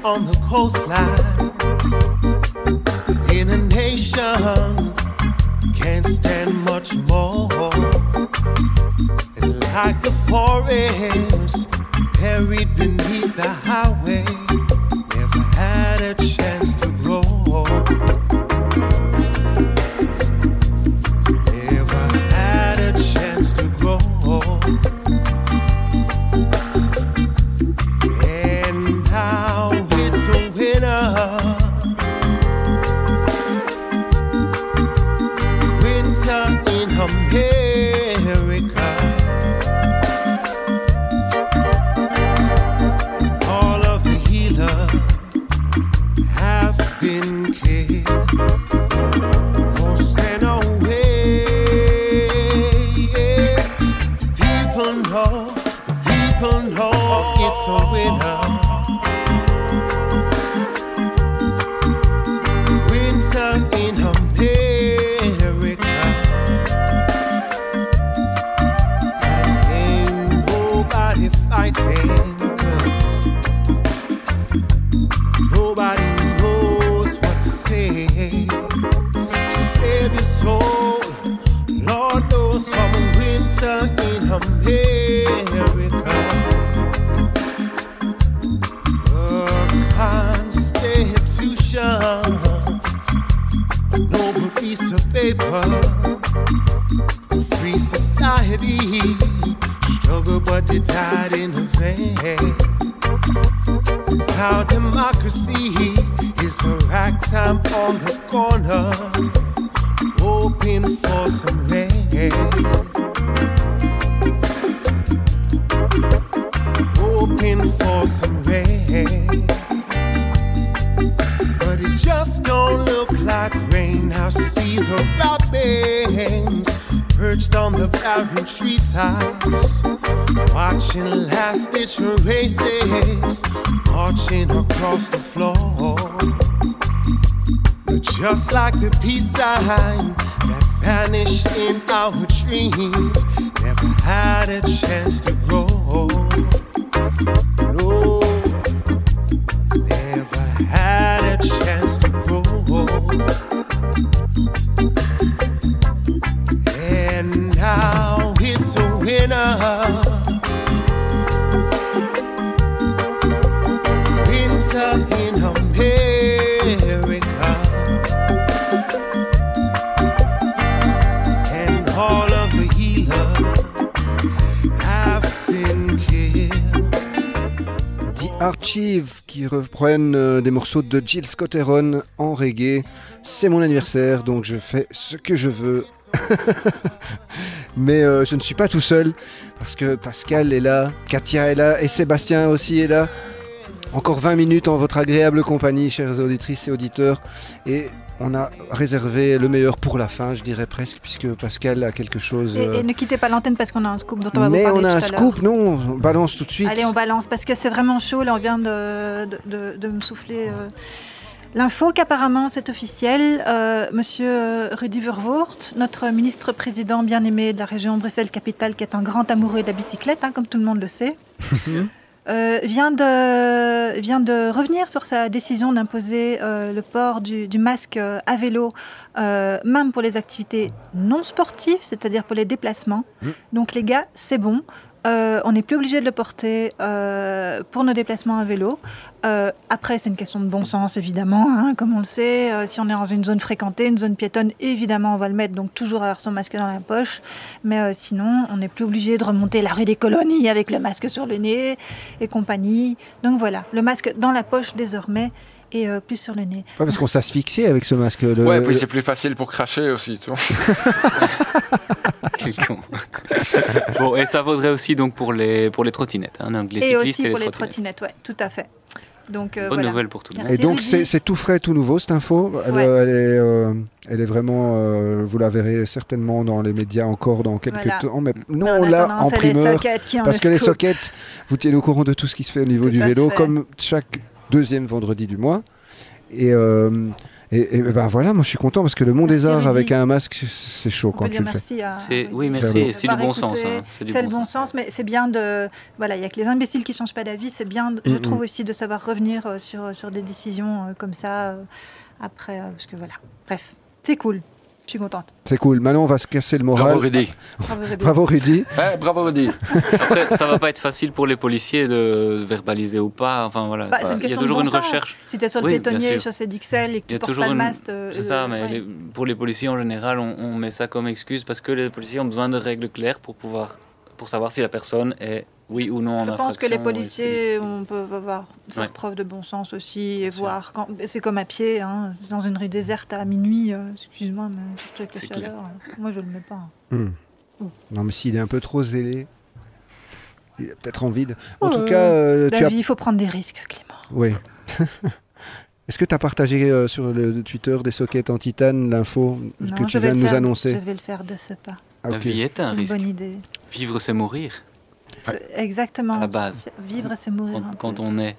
On the coastline in a nation can't stand much more. And like the forest buried beneath the highway, Archive qui reprennent euh, des morceaux de Jill Scott Heron en reggae. C'est mon anniversaire, donc je fais ce que je veux. Mais euh, je ne suis pas tout seul parce que Pascal est là, Katia est là et Sébastien aussi est là. Encore 20 minutes en votre agréable compagnie, chères auditrices et auditeurs. Et on a réservé le meilleur pour la fin, je dirais presque, puisque Pascal a quelque chose. Et, euh, et ne quittez pas l'antenne parce qu'on a un scoop dont on va Mais vous parler on a un scoop, non, on balance tout de suite. Allez, on balance parce que c'est vraiment chaud. Là, on vient de, de, de- de me souffler euh, l'info qu'apparemment c'est officiel. Euh, Monsieur Rudy Vervoort, notre ministre-président bien-aimé de la région Bruxelles-Capitale, qui est un grand amoureux de la bicyclette, hein, comme tout le monde le sait, euh, vient, de, vient de revenir sur sa décision d'imposer euh, le port du, du masque euh, à vélo, même pour les activités non sportives, c'est-à-dire pour les déplacements. Donc les gars, c'est bon. Euh, on n'est plus obligé de le porter euh, pour nos déplacements à vélo. Euh, après, c'est une question de bon sens, évidemment. hein, comme on le sait, si on est dans une zone fréquentée, une zone piétonne, évidemment, on va le mettre. Donc, toujours avoir son masque dans la poche. Mais sinon, on n'est plus obligé de remonter la rue des colonies avec le masque sur le nez et compagnie. Donc, voilà, le masque dans la poche désormais et euh, plus sur le nez. Ouais, parce qu'on s'asphyxie avec ce masque. le- Ouais, puis c'est plus facile pour cracher aussi, tu vois. Quel con. bon, et ça vaudrait aussi donc pour les, pour les trottinettes. hein, donc les et cyclistes aussi et pour les trottinettes. ouais, tout à fait. Donc, euh, Bonne voilà. nouvelle pour tout le monde. Et donc c'est tout frais, tout nouveau cette info? Elle, Ouais. euh, elle est, euh, elle est vraiment, euh, vous la verrez certainement dans les médias encore dans quelques Voilà. temps. Mais nous Mais on en l'a en primeur parce le que les sockets, vous tenez au courant de tout ce qui se fait au niveau Tout du vélo, fait. comme chaque deuxième vendredi du mois. Et, euh, et, et ben voilà, moi je suis content parce que le monde Merci, des arts Rudy. avec un masque, c'est chaud On quand peut tu dire le fais. merci à. Oui, merci, c'est du bon sens. hein, C'est bon le bon sens. sens, mais c'est bien de. Voilà, il n'y a que les imbéciles qui ne changent pas d'avis. C'est bien, de- je trouve aussi, de savoir revenir euh, sur, sur des décisions euh, comme ça après. parce que voilà. Bref, c'est cool. Je suis contente. C'est cool. Maintenant on va se casser le moral. Bravo Rudy. Bravo, Rudy. Bravo Rudy. Ouais, bravo Rudy. Après, ça va pas être facile pour les policiers de verbaliser ou pas. Enfin voilà, Bah, une il y a toujours bon une sens. recherche. Si tu es sur le Oui, pétonnier, sûr. chaussée d'Ixelles et que tu portes toujours pas une- masque. euh, C'est ça, mais ouais. les- pour les policiers en général, on, on met ça comme excuse parce que les policiers ont besoin de règles claires pour pouvoir pour savoir si la personne est oui ou non en Je pense que les policiers, on peut avoir faire Ouais. preuve de bon sens aussi et voir quand c'est comme à pied, hein, dans une rue déserte à minuit. euh, Excuse-moi, mais avec la chaleur, euh, moi je le mets pas. Hmm. Non mais s'il est un peu trop zélé, il a peut-être envie de... En Oh, tout cas, euh, tu as vie, il faut prendre des risques, Clément. Oui. Est-ce que tu as partagé euh, sur le Twitter des sockets en titane l'info que je tu vais viens de nous faire- annoncer Je vais le faire de ce pas. Ah, La vie est un C'est une risque. bonne idée. Vivre, c'est mourir. Exactement. À la base. Vivre, c'est mourir. Quand, peu. on est,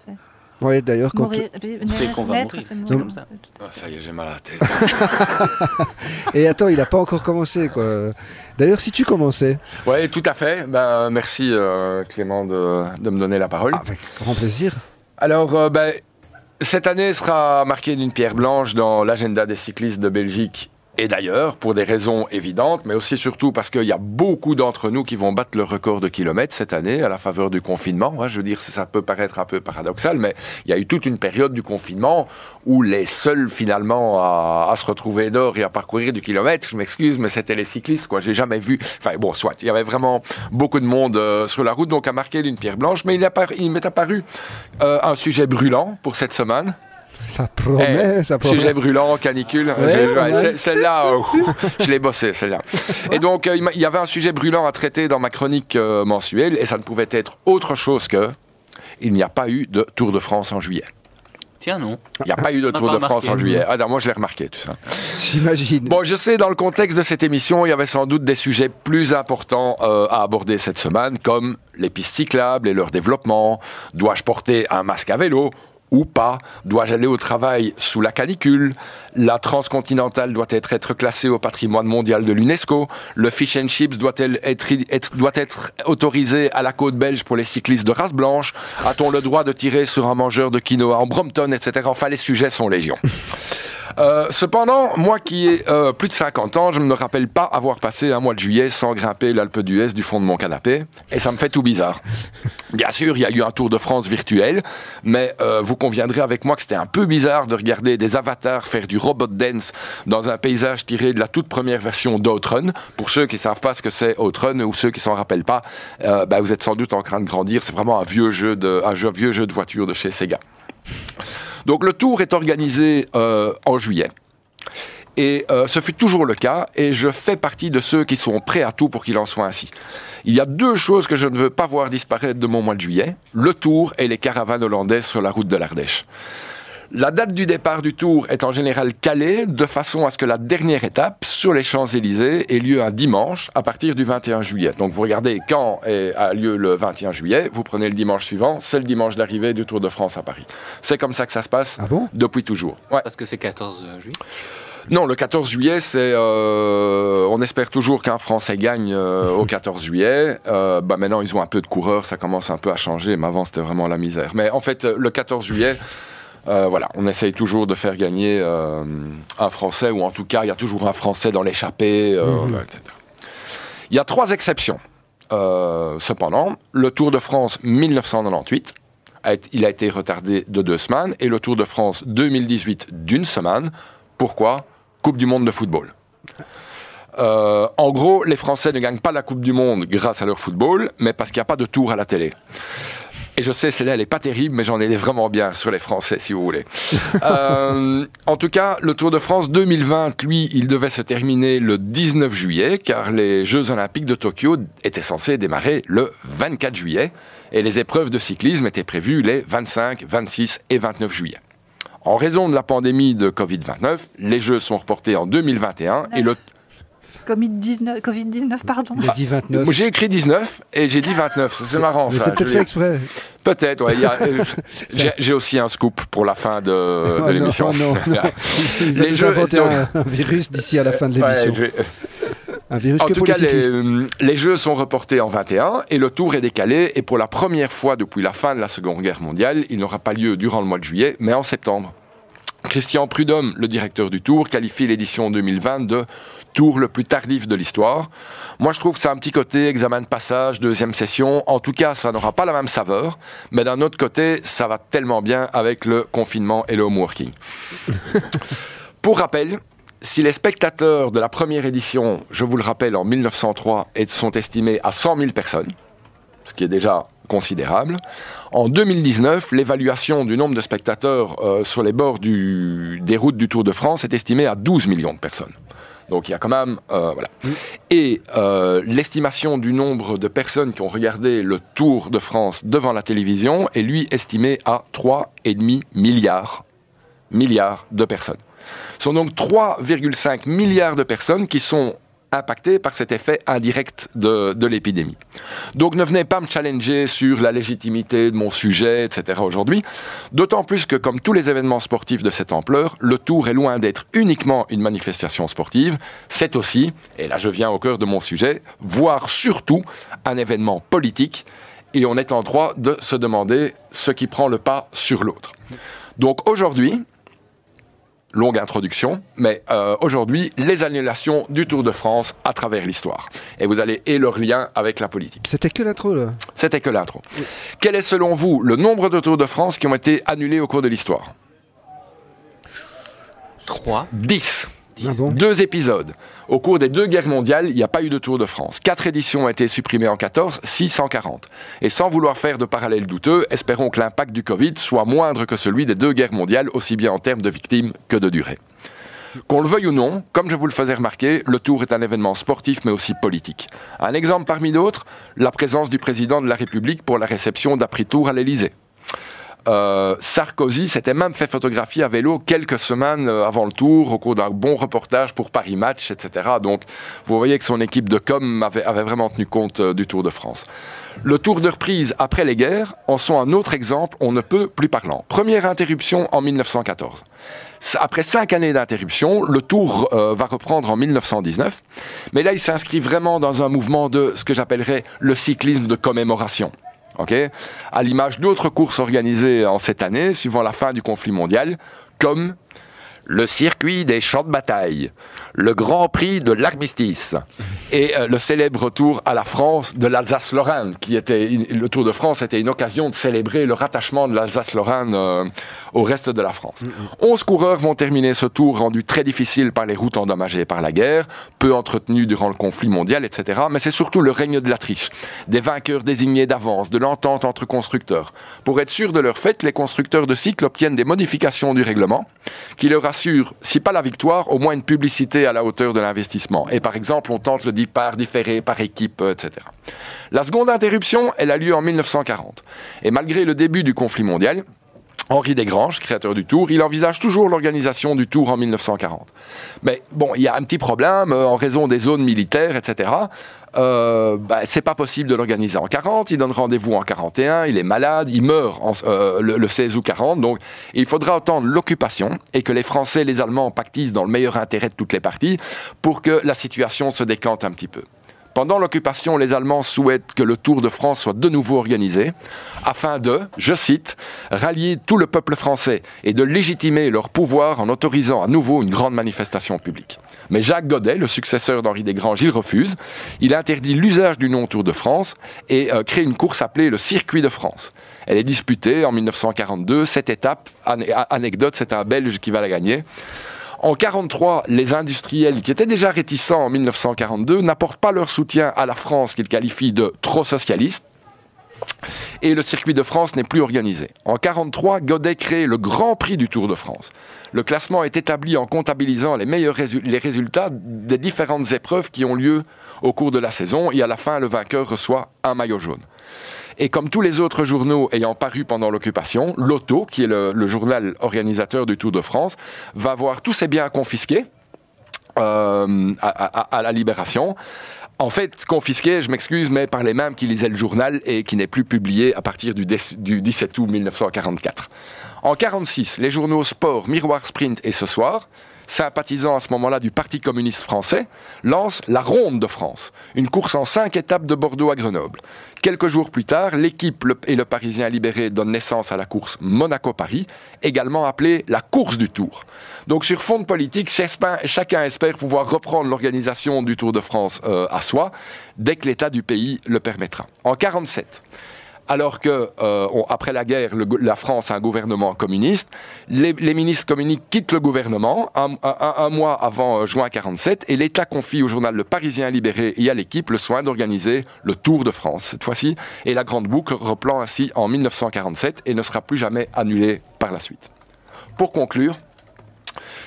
Ouais, d'ailleurs, quand Mourir, vivre- C'est qu'on va naître, mourir. c'est comme ça. Ah, ça y est, j'ai mal à la tête. Et attends, il n'a pas encore commencé, quoi. D'ailleurs, si tu commençais, ouais, tout à fait. Ben, merci euh, Clément de, de me donner la parole. avec grand plaisir. Alors, euh, ben, cette année sera marquée d'une pierre blanche dans l'agenda des cyclistes de Belgique Et d'ailleurs, pour des raisons évidentes, mais aussi surtout parce qu'il y a beaucoup d'entre nous qui vont battre le record de kilomètres cette année à la faveur du confinement. je veux dire, ça peut paraître un peu paradoxal, mais il y a eu toute une période du confinement où les seuls finalement à, se retrouver dehors et à parcourir du kilomètre, je m'excuse, mais c'était les cyclistes. quoi. J'ai jamais vu. Enfin bon, soit il y avait vraiment beaucoup de monde euh, sur la route, donc à marquer d'une pierre blanche. Mais il m'est apparu euh, un sujet brûlant pour cette semaine. Ça promet, Eh, ça promet. Sujet brûlant, canicule. Ouais, Celle-là, euh, je l'ai bossé, celle-là. Et donc, euh, il y avait un sujet brûlant à traiter dans ma chronique euh, mensuelle, et ça ne pouvait être autre chose que il n'y a pas eu de Tour de France en juillet. Tiens, non. Il n'y a pas eu de Tour de France en juillet. Ah non, moi je l'ai remarqué, tout ça. J'imagine. Bon, je sais, dans le contexte de cette émission, il y avait sans doute des sujets plus importants euh, à aborder cette semaine, comme les pistes cyclables et leur développement. Dois-je porter un masque à vélo ou pas Dois-je aller au travail sous la canicule? La transcontinentale doit être, classée au patrimoine mondial de l'UNESCO? Le fish and chips être, être- doit être autorisé à la côte belge pour les cyclistes de race blanche? A-t-on le droit de tirer sur un mangeur de quinoa en Brompton, etc. Enfin, les sujets sont légion. Euh, cependant, moi qui ai euh, plus de 50 ans, je ne me rappelle pas avoir passé un mois de juillet sans grimper l'Alpe d'Huez du fond de mon canapé, et ça me fait tout bizarre. Bien sûr, il y a eu un Tour de France virtuel, mais euh, vous conviendrez avec moi que c'était un peu bizarre de regarder des avatars faire du robot dance dans un paysage tiré de la toute première version d'Outrun. Pour ceux qui ne savent pas ce que c'est Outrun ou ceux qui s'en rappellent pas, bah, vous êtes sans doute en train de grandir. C'est vraiment un vieux jeu de, un vieux jeu de voiture de chez Sega. Donc le tour est organisé euh, en juillet. Et euh, ce fut toujours le cas, et je fais partie de ceux qui sont prêts à tout pour qu'il en soit ainsi. Il y a deux choses que je ne veux pas voir disparaître de mon mois de juillet, le tour et les caravanes hollandaises sur la route de l'Ardèche. La date du départ du tour est en général calée de façon à ce que la dernière étape sur les Champs-Élysées ait lieu un dimanche à partir du 21 juillet. Donc vous regardez quand est- a lieu le 21 juillet, vous prenez le dimanche suivant, c'est le dimanche d'arrivée du Tour de France à Paris. C'est comme ça que ça se passe Ah bon? depuis toujours. Ouais. Parce que c'est 14 juillet? Non, le 14 juillet, c'est. euh, on espère toujours qu'un Français gagne euh, au 14 juillet. Euh, bah maintenant, ils ont un peu de coureurs, ça commence un peu à changer, mais avant, c'était vraiment la misère. Mais en fait, euh, le 14 juillet. Euh, voilà, on essaye toujours de faire gagner euh, un Français, ou en tout cas, il y a toujours un Français dans l'échappée, euh, voilà, etc. Il y a trois exceptions. Cependant, le Tour de France 1998, a été- il a été retardé de deux semaines, et le Tour de France 2018 d'une semaine. Pourquoi? Coupe du Monde de football. Euh, en gros, les Français ne gagnent pas la Coupe du Monde grâce à leur football, mais parce qu'il n'y a pas de tour à la télé. Et je sais, celle-là, elle n'est pas terrible, mais j'en ai vraiment bien sur les Français, si vous voulez. Euh, en tout cas, le Tour de France 2020, lui, il devait se terminer le 19 juillet, car les Jeux Olympiques de Tokyo étaient censés démarrer le 24 juillet, et les épreuves de cyclisme étaient prévues les 25, 26 et 29 juillet. En raison de la pandémie de Covid-19, les Jeux sont reportés en 2021, et le Covid-19, Covid-19, pardon. Il a dit 29. moi, J'ai écrit 19 et j'ai dit 29. Ça, C'est marrant Mais ça. c'est peut-être fait exprès. Peut-être, ouais. euh, J'ai aussi un scoop pour la fin de, Oh non, l'émission. oh non, non. Les jeux- donc- un, un virus d'ici à la fin de l'émission. Un virus En que tout pour cas, les les, euh, les Jeux sont reportés en 21 et le tour est décalé. Et pour la première fois depuis la fin de la Seconde Guerre mondiale, il n'aura pas lieu durant le mois de juillet, mais en septembre. Christian Prudhomme, le directeur du Tour, qualifie l'édition 2020 de Tour le plus tardif de l'histoire. Moi, je trouve que c'est un petit côté examen de passage, deuxième session. En tout cas, ça n'aura pas la même saveur. Mais d'un autre côté, ça va tellement bien avec le confinement et le home working. Pour rappel, si les spectateurs de la première édition, je vous le rappelle, en 1903, est- sont estimés à 100 000 personnes, ce qui est déjà considérable, en 2019, l'évaluation du nombre de spectateurs euh, sur les bords du- des routes du Tour de France est estimée à 12 millions de personnes. Donc il y a quand même... euh, voilà. Et euh, l'estimation du nombre de personnes qui ont regardé le Tour de France devant la télévision est lui estimé à 3,5 milliards, milliards de personnes. Ce sont donc 3,5 milliards de personnes qui sont impactées par cet effet indirect de l'épidémie. Donc ne venez pas me challenger sur la légitimité de mon sujet, etc. aujourd'hui. D'autant plus que, comme tous les événements sportifs de cette ampleur, le Tour est loin d'être uniquement une manifestation sportive. C'est aussi, et là je viens au cœur de mon sujet, voire surtout un événement politique. Et on est en droit de se demander ce qui prend le pas sur l'autre. Donc aujourd'hui, longue introduction, mais euh, aujourd'hui, les annulations du Tour de France à travers l'histoire. Et vous allez et leur lien avec la politique. C'était que l'intro là. C'était que l'intro. Quel est selon vous le nombre de Tours de France qui ont été annulés au cours de l'histoire? 3. 10. Ah bon Deux épisodes. Au cours des deux guerres mondiales, il n'y a pas eu de Tour de France. Quatre éditions ont été supprimées en 14, 6 en 40. Et sans vouloir faire de parallèles douteux, espérons que l'impact du Covid soit moindre que celui des deux guerres mondiales, aussi bien en termes de victimes que de durée. Qu'on le veuille ou non, comme je vous le faisais remarquer, le Tour est un événement sportif mais aussi politique. Un exemple parmi d'autres, la présence du président de la République pour la réception d'après-tour à l'Élysée. Euh, Sarkozy s'était même fait photographier à vélo quelques semaines euh, avant le tour, au cours d'un bon reportage pour Paris Match, etc. Donc, vous voyez que son équipe de com avait, vraiment tenu compte euh, du Tour de France. Le tour de reprise après les guerres en sont un autre exemple, on ne peut plus parlant. Première interruption en 1914. S- Après cinq années d'interruption, le tour va reprendre en 1919, mais là il s'inscrit vraiment dans un mouvement de ce que j'appellerais le cyclisme de commémoration. À l'image d'autres courses organisées en cette année, suivant la fin du conflit mondial, comme le circuit des champs de bataille, le Grand Prix de l'armistice et euh, le célèbre retour à la France de l'Alsace-Lorraine, qui était le Tour de France était une occasion de célébrer le rattachement de l'Alsace-Lorraine euh, au reste de la France. 11 coureurs vont terminer ce tour rendu très difficile par les routes endommagées par la guerre, peu entretenues durant le conflit mondial, etc. Mais c'est surtout le règne de la triche, des vainqueurs désignés d'avance, de l'entente entre constructeurs. Pour être sûr de leur fait, les constructeurs de cycles obtiennent des modifications du règlement qui leur assurent, si pas la victoire, au moins une publicité à la hauteur de l'investissement. Et par exemple, on tente le départ différé par équipe, euh, etc. La seconde interruption, elle a lieu en 1940. Et malgré le début du conflit mondial, Henri Desgranges, créateur du Tour, il envisage toujours l'organisation du Tour en 1940. Mais bon, il y a un petit problème euh, en raison des zones militaires, etc. Euh, bah, c'est pas possible de l'organiser en 40. Il donne rendez-vous en 41. Il est malade. Il meurt en- euh, le, le 16 août 40. Donc, il faudra attendre l'occupation et que les Français et les Allemands pactisent dans le meilleur intérêt de toutes les parties pour que la situation se décante un petit peu. Pendant l'occupation, les Allemands souhaitent que le Tour de France soit de nouveau organisé, afin de, je cite, rallier tout le peuple français et de légitimer leur pouvoir en autorisant à nouveau une grande manifestation publique. Mais Jacques Godet, le successeur d'Henri Desgranges, il refuse. Il interdit l'usage du nom Tour de France et euh, crée une course appelée le Circuit de France. Elle est disputée en 1942. Cette étape, an- anecdote, c'est un Belge qui va la gagner. En 43, les industriels qui étaient déjà réticents en 1942 n'apportent pas leur soutien à la France qu'ils qualifient de trop socialiste. Et le circuit de France n'est plus organisé. En 43, Godet crée le Grand Prix du Tour de France. Le classement est établi en comptabilisant les meilleurs résultats des différentes épreuves qui ont lieu au cours de la saison. Et à la fin, le vainqueur reçoit un maillot jaune. Et comme tous les autres journaux ayant paru pendant l'occupation, l'Auto, qui est le, journal organisateur du Tour de France, va voir tous ses biens confisqués euh, à, la libération. En fait, confisqués, je m'excuse, mais par les mêmes qui lisaient le journal et qui n'est plus publié à partir du, du 17 août 1944. En 46, les journaux Sport, Miroir Sprint et Ce Soir, sympathisant à ce moment-là du Parti communiste français, lancent la Ronde de France, une course en cinq étapes de Bordeaux à Grenoble. Quelques jours plus tard, l'équipe et le Parisien libéré donnent naissance à la course Monaco-Paris, également appelée la course du Tour. Donc sur fond de politique, chacun espère pouvoir reprendre l'organisation du Tour de France euh, à soi, dès que l'état du pays le permettra. En 47, alors que euh, après la guerre, la France a un gouvernement communiste, les, ministres communiques quittent le gouvernement un mois avant euh, juin 47 et l'État confie au journal Le Parisien Libéré et à l'équipe le soin d'organiser le Tour de France cette fois-ci et la grande boucle reprend ainsi en 1947 et ne sera plus jamais annulée par la suite. Pour conclure,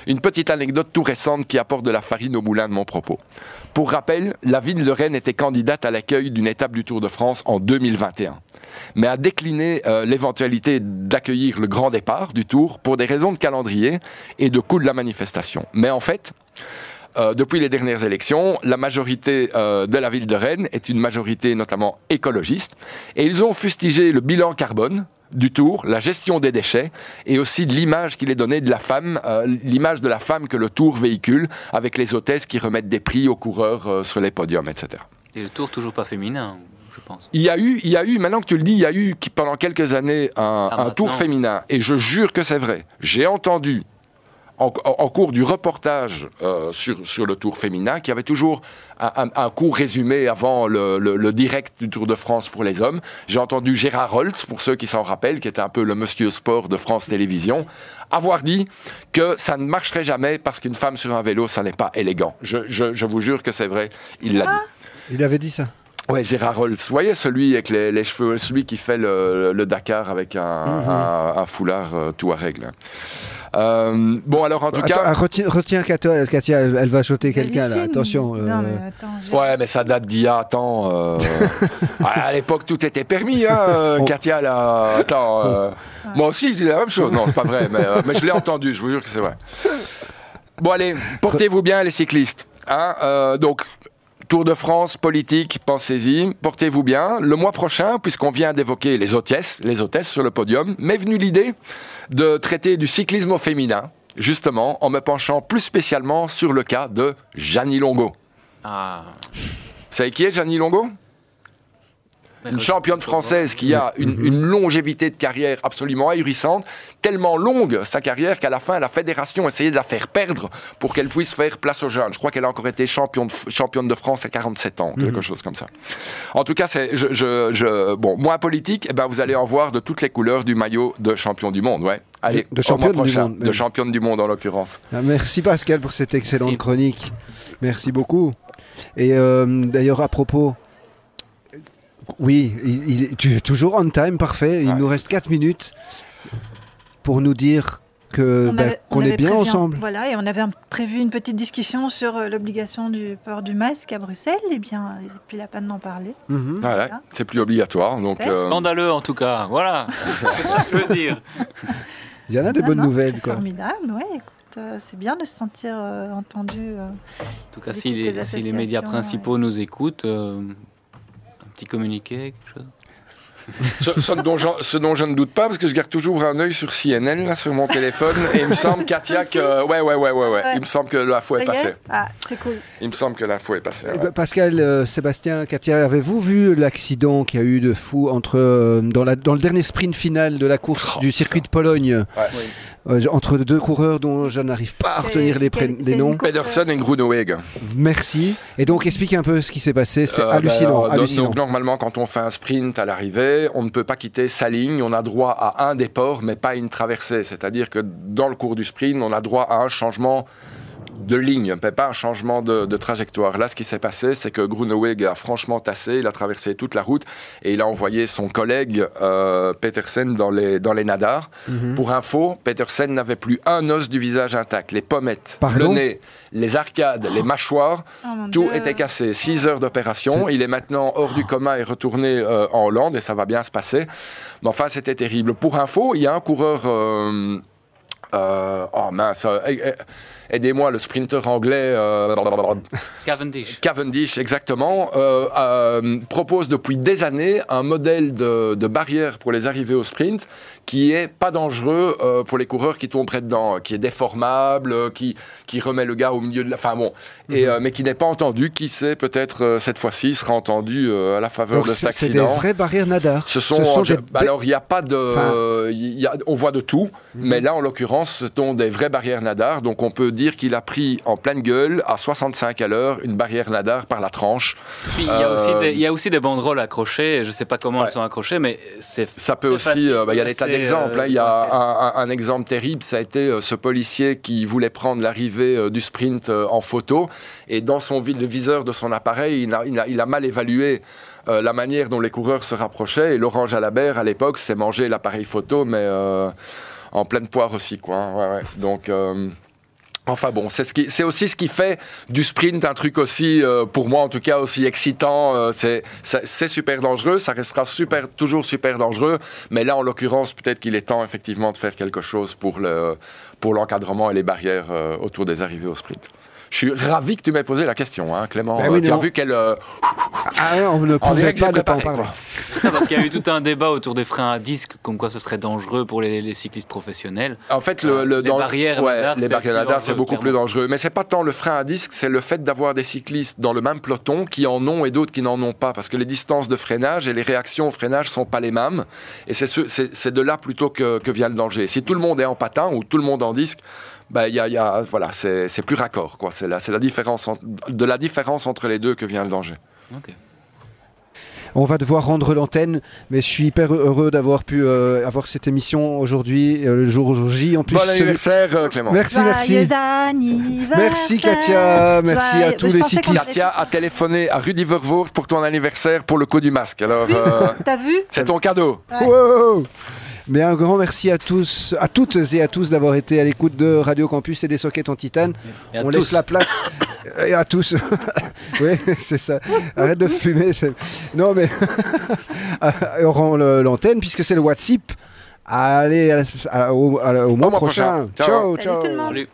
une petite anecdote tout récente qui apporte de la farine au moulin de mon propos. Pour rappel, la ville de Rennes était candidate à l'accueil d'une étape du Tour de France en 2021, mais a décliné euh, l'éventualité d'accueillir le grand départ du Tour pour des raisons de calendrier et de coût de la manifestation. Mais en fait, euh, depuis les dernières élections, la majorité euh, de la ville de Rennes est une majorité notamment écologiste, et ils ont fustigé le bilan carbone du tour, la gestion des déchets et aussi l'image qu'il est donnée de la femme, euh, l'image de la femme que le tour véhicule avec les hôtesses qui remettent des prix aux coureurs euh, sur les podiums, etc. Et le tour toujours pas féminin, je pense. Il y a eu, il y a eu, maintenant que tu le dis, il y a eu pendant quelques années un, Ah, un tour féminin et je jure que c'est vrai. J'ai entendu en, cours du reportage euh, sur, sur le Tour féminin, qui avait toujours un, un- un court résumé avant le, le- le direct du Tour de France pour les hommes. J'ai entendu Gérard Holtz, pour ceux qui s'en rappellent, qui était un peu le monsieur sport de France Télévisions, avoir dit que ça ne marcherait jamais parce qu'une femme sur un vélo, ça n'est pas élégant. Je, je- je vous jure que c'est vrai, il l'a dit. Il avait dit ça. Ouais, Gérard Holtz. Vous voyez celui avec les, les cheveux, celui qui fait le, le Dakar avec un, Mhm. un- un foulard euh, tout à règle. Euh, bon, alors en tout Attends, cas. ah, retiens, retiens Katia, Katia, elle, elle va choter quelqu'un là. Attention. Non, euh, mais attends. j'ai- Ouais, mais ça date d'il y a, attends. euh, à l'époque, tout était permis, hein, euh, Oh. Katia, là. Attends. euh, Moi aussi, je dis la même chose. Non, c'est pas vrai, mais, euh, mais je l'ai entendu, je vous jure que c'est vrai. Bon, allez, portez-vous bien, les cyclistes. Hein, euh, donc. Tour de France, politique, pensez-y, portez-vous bien. Le mois prochain, puisqu'on vient d'évoquer les hôtesses, les hôtesses sur le podium, m'est venue l'idée de traiter du cyclisme au féminin, justement, en me penchant plus spécialement sur le cas de Jeannie Longo. Ah. Vous savez qui est Jeannie Longo? Une championne française qui a une, une longévité de carrière absolument ahurissante, tellement longue sa carrière qu'à la fin, la fédération essayait de la faire perdre pour qu'elle puisse faire place aux jeunes. Je crois qu'elle a encore été championne de, championne de France à 47 ans, quelque chose comme ça. En tout cas, c'est, je, je- je- bon, moins politique, eh ben, vous allez en voir de toutes les couleurs du maillot de champion du monde. Ouais. Allez, de championne du prochain. monde, De championne du monde en l'occurrence. Ah, Merci Pascal pour cette excellente Merci. chronique. Merci beaucoup. Et euh, d'ailleurs, à propos. Oui, il, il- tu es toujours on time, parfait. Il Ouais. nous reste 4 minutes pour nous dire que ben, qu'on on est bien prévu ensemble. Voilà, et on avait un- prévu une petite discussion sur euh, l'obligation du port du masque à Bruxelles. Et bien, et puis la peine d'en parler. Mhm. Voilà, Voilà. c'est plus obligatoire. Donc, euh, Scandaleux en tout cas, voilà. c'est ça que je veux dire. Il y en a des Ah bonnes non, nouvelles. C'est Quoi. formidable, ouais. Écoute, euh, c'est bien de se sentir euh, entendu. euh. En tout cas, si les, si les médias principaux nous écoutent, euh, petit communiqué, quelque chose? Ce, ce dont je, ce dont je ne doute pas, parce que je garde toujours un œil sur CNN, là, sur mon téléphone, et il me semble, Katia, que. Ouais, ouais, ouais, ouais, ouais. Ouais. Il me semble que l'info est Ça y est passée. Ah, c'est cool. Il me semble que l'info est passée. Eh ouais. ben, Pascal, euh, Sébastien, Katia, avez-vous vu l'accident qu'il y a eu de fou entre, euh, dans, la, dans le dernier sprint final de la course Oh, du circuit de Pologne Ouais. euh, entre deux coureurs dont je n'arrive pas à retenir les, les noms Pedersen et Groenewegen. Merci. Et donc, expliquez un peu ce qui s'est passé. C'est Euh, hallucinant. ben, hallucinant. donc, normalement, quand on fait un sprint à l'arrivée, on ne peut pas quitter sa ligne. On a droit à un déport, mais pas une traversée. C'est-à-dire que dans le cours du sprint, on a droit à un changement de ligne, mais pas un changement de, de trajectoire. Là, ce qui s'est passé, c'est que Groeneweg a franchement tassé, il a traversé toute la route et il a envoyé son collègue euh, Petersen dans les, dans les nadars. Mhm. Pour info, Petersen n'avait plus un os du visage intact. Les pommettes, Pardon le nez, les arcades, les mâchoires, Oh, tout Dieu. était cassé. 6 heures d'opération. Il est maintenant hors du coma et retourné euh, en Hollande et ça va bien se passer. Mais enfin, c'était terrible. Pour info, il y a un coureur. euh, euh, oh mince, euh, eh, eh, aidez-moi, le sprinter anglais. euh, Cavendish. Cavendish, exactement, euh, euh, propose depuis des années un modèle de, de barrière pour les arrivées au sprint qui est pas dangereux euh, pour les coureurs qui tomberaient dedans, qui est déformable, euh, qui, qui remet le gars au milieu de la... Enfin bon, et, euh, mais qui n'est pas entendu. Qui sait, peut-être euh, cette fois-ci sera entendu euh, à la faveur Donc, de cet c'est c'est des accident. vraies barrières nadar. Ce sont, je- des alors il n'y a pas de, Enfin- il y a- on voit de tout, mais là en l'occurrence ce sont des vraies barrières nadar, donc on peut dire qu'il a pris en pleine gueule à 65 à l'heure une barrière nadar par la tranche. Puis, il, y a Euh, aussi des, il y a aussi des banderoles accrochées, je ne sais pas comment Ouais. elles sont accrochées, mais c'est Ça peut aussi, euh, bah, il y a de des tas d'exemples. hein. euh, Il y a un, exemple terrible, ça a été ce policier qui voulait prendre l'arrivée du sprint en photo et dans son le viseur de son appareil, il a, il a- il a mal évalué. euh, la manière dont les coureurs se rapprochaient et Laurent Jalabert à l'époque s'est mangé l'appareil photo mais euh, en pleine poire aussi quoi. hein. Ouais, ouais. Donc euh, Enfin bon, c'est ce aussi ce qui fait du sprint un truc aussi, euh, pour moi en tout cas, aussi excitant. euh, c'est super dangereux, ça restera super, toujours super dangereux. Mais là, en l'occurrence, peut-être qu'il est temps effectivement de faire quelque chose pour le pour l'encadrement et les barrières euh, autour des arrivées au sprint. Je suis ravi que tu m'aies posé la question, hein, Clément. Ben oui, tu as non. vu quelle euh, Ah, ouais, on ne pouvait pas ne pas en parler. ça, parce qu'il y a eu tout un débat autour des freins à disque, comme quoi ce serait dangereux pour les, les cyclistes professionnels. En fait, le, le- les barrières ouais, radars, les c'est barrières c'est beaucoup plus dangereux. Mais c'est pas tant le frein à disque, c'est le fait d'avoir des cyclistes dans le même peloton qui en ont et d'autres qui n'en ont pas, parce que les distances de freinage et les réactions au freinage sont pas les mêmes. Et c'est ce- c'est c'est de là plutôt que, que vient le danger. Si tout le monde est en patin ou tout le monde en disque, ben, il y a, y a- voilà, c'est c'est plus raccord. quoi. C'est la, c'est la différence en- de la différence entre les deux que vient le danger. Ok. On va devoir rendre l'antenne, mais je suis hyper heureux d'avoir pu euh, avoir cette émission aujourd'hui, euh, le jour J en plus. Bon anniversaire, euh, Clément. Merci, merci. Merci, Katia. Merci Joyeux- à tous Je les cyclistes. Katia a téléphoné à Rudy Vervoort pour ton anniversaire pour le coup du masque. Alors, euh, T'as vu? c'est ton cadeau. Ouais. Wow mais un grand merci à tous, à toutes et à tous d'avoir été à l'écoute de Radio Campus et des sockets en titane. On tous. laisse la place et à tous. oui, c'est ça. Arrête de fumer. c'est- Non, mais on rend l'antenne puisque c'est le WhatsApp. Allez, à la- à- au, à- au mois mois prochain. prochain. Ciao. ciao. Salut ciao. tout le monde. Salut.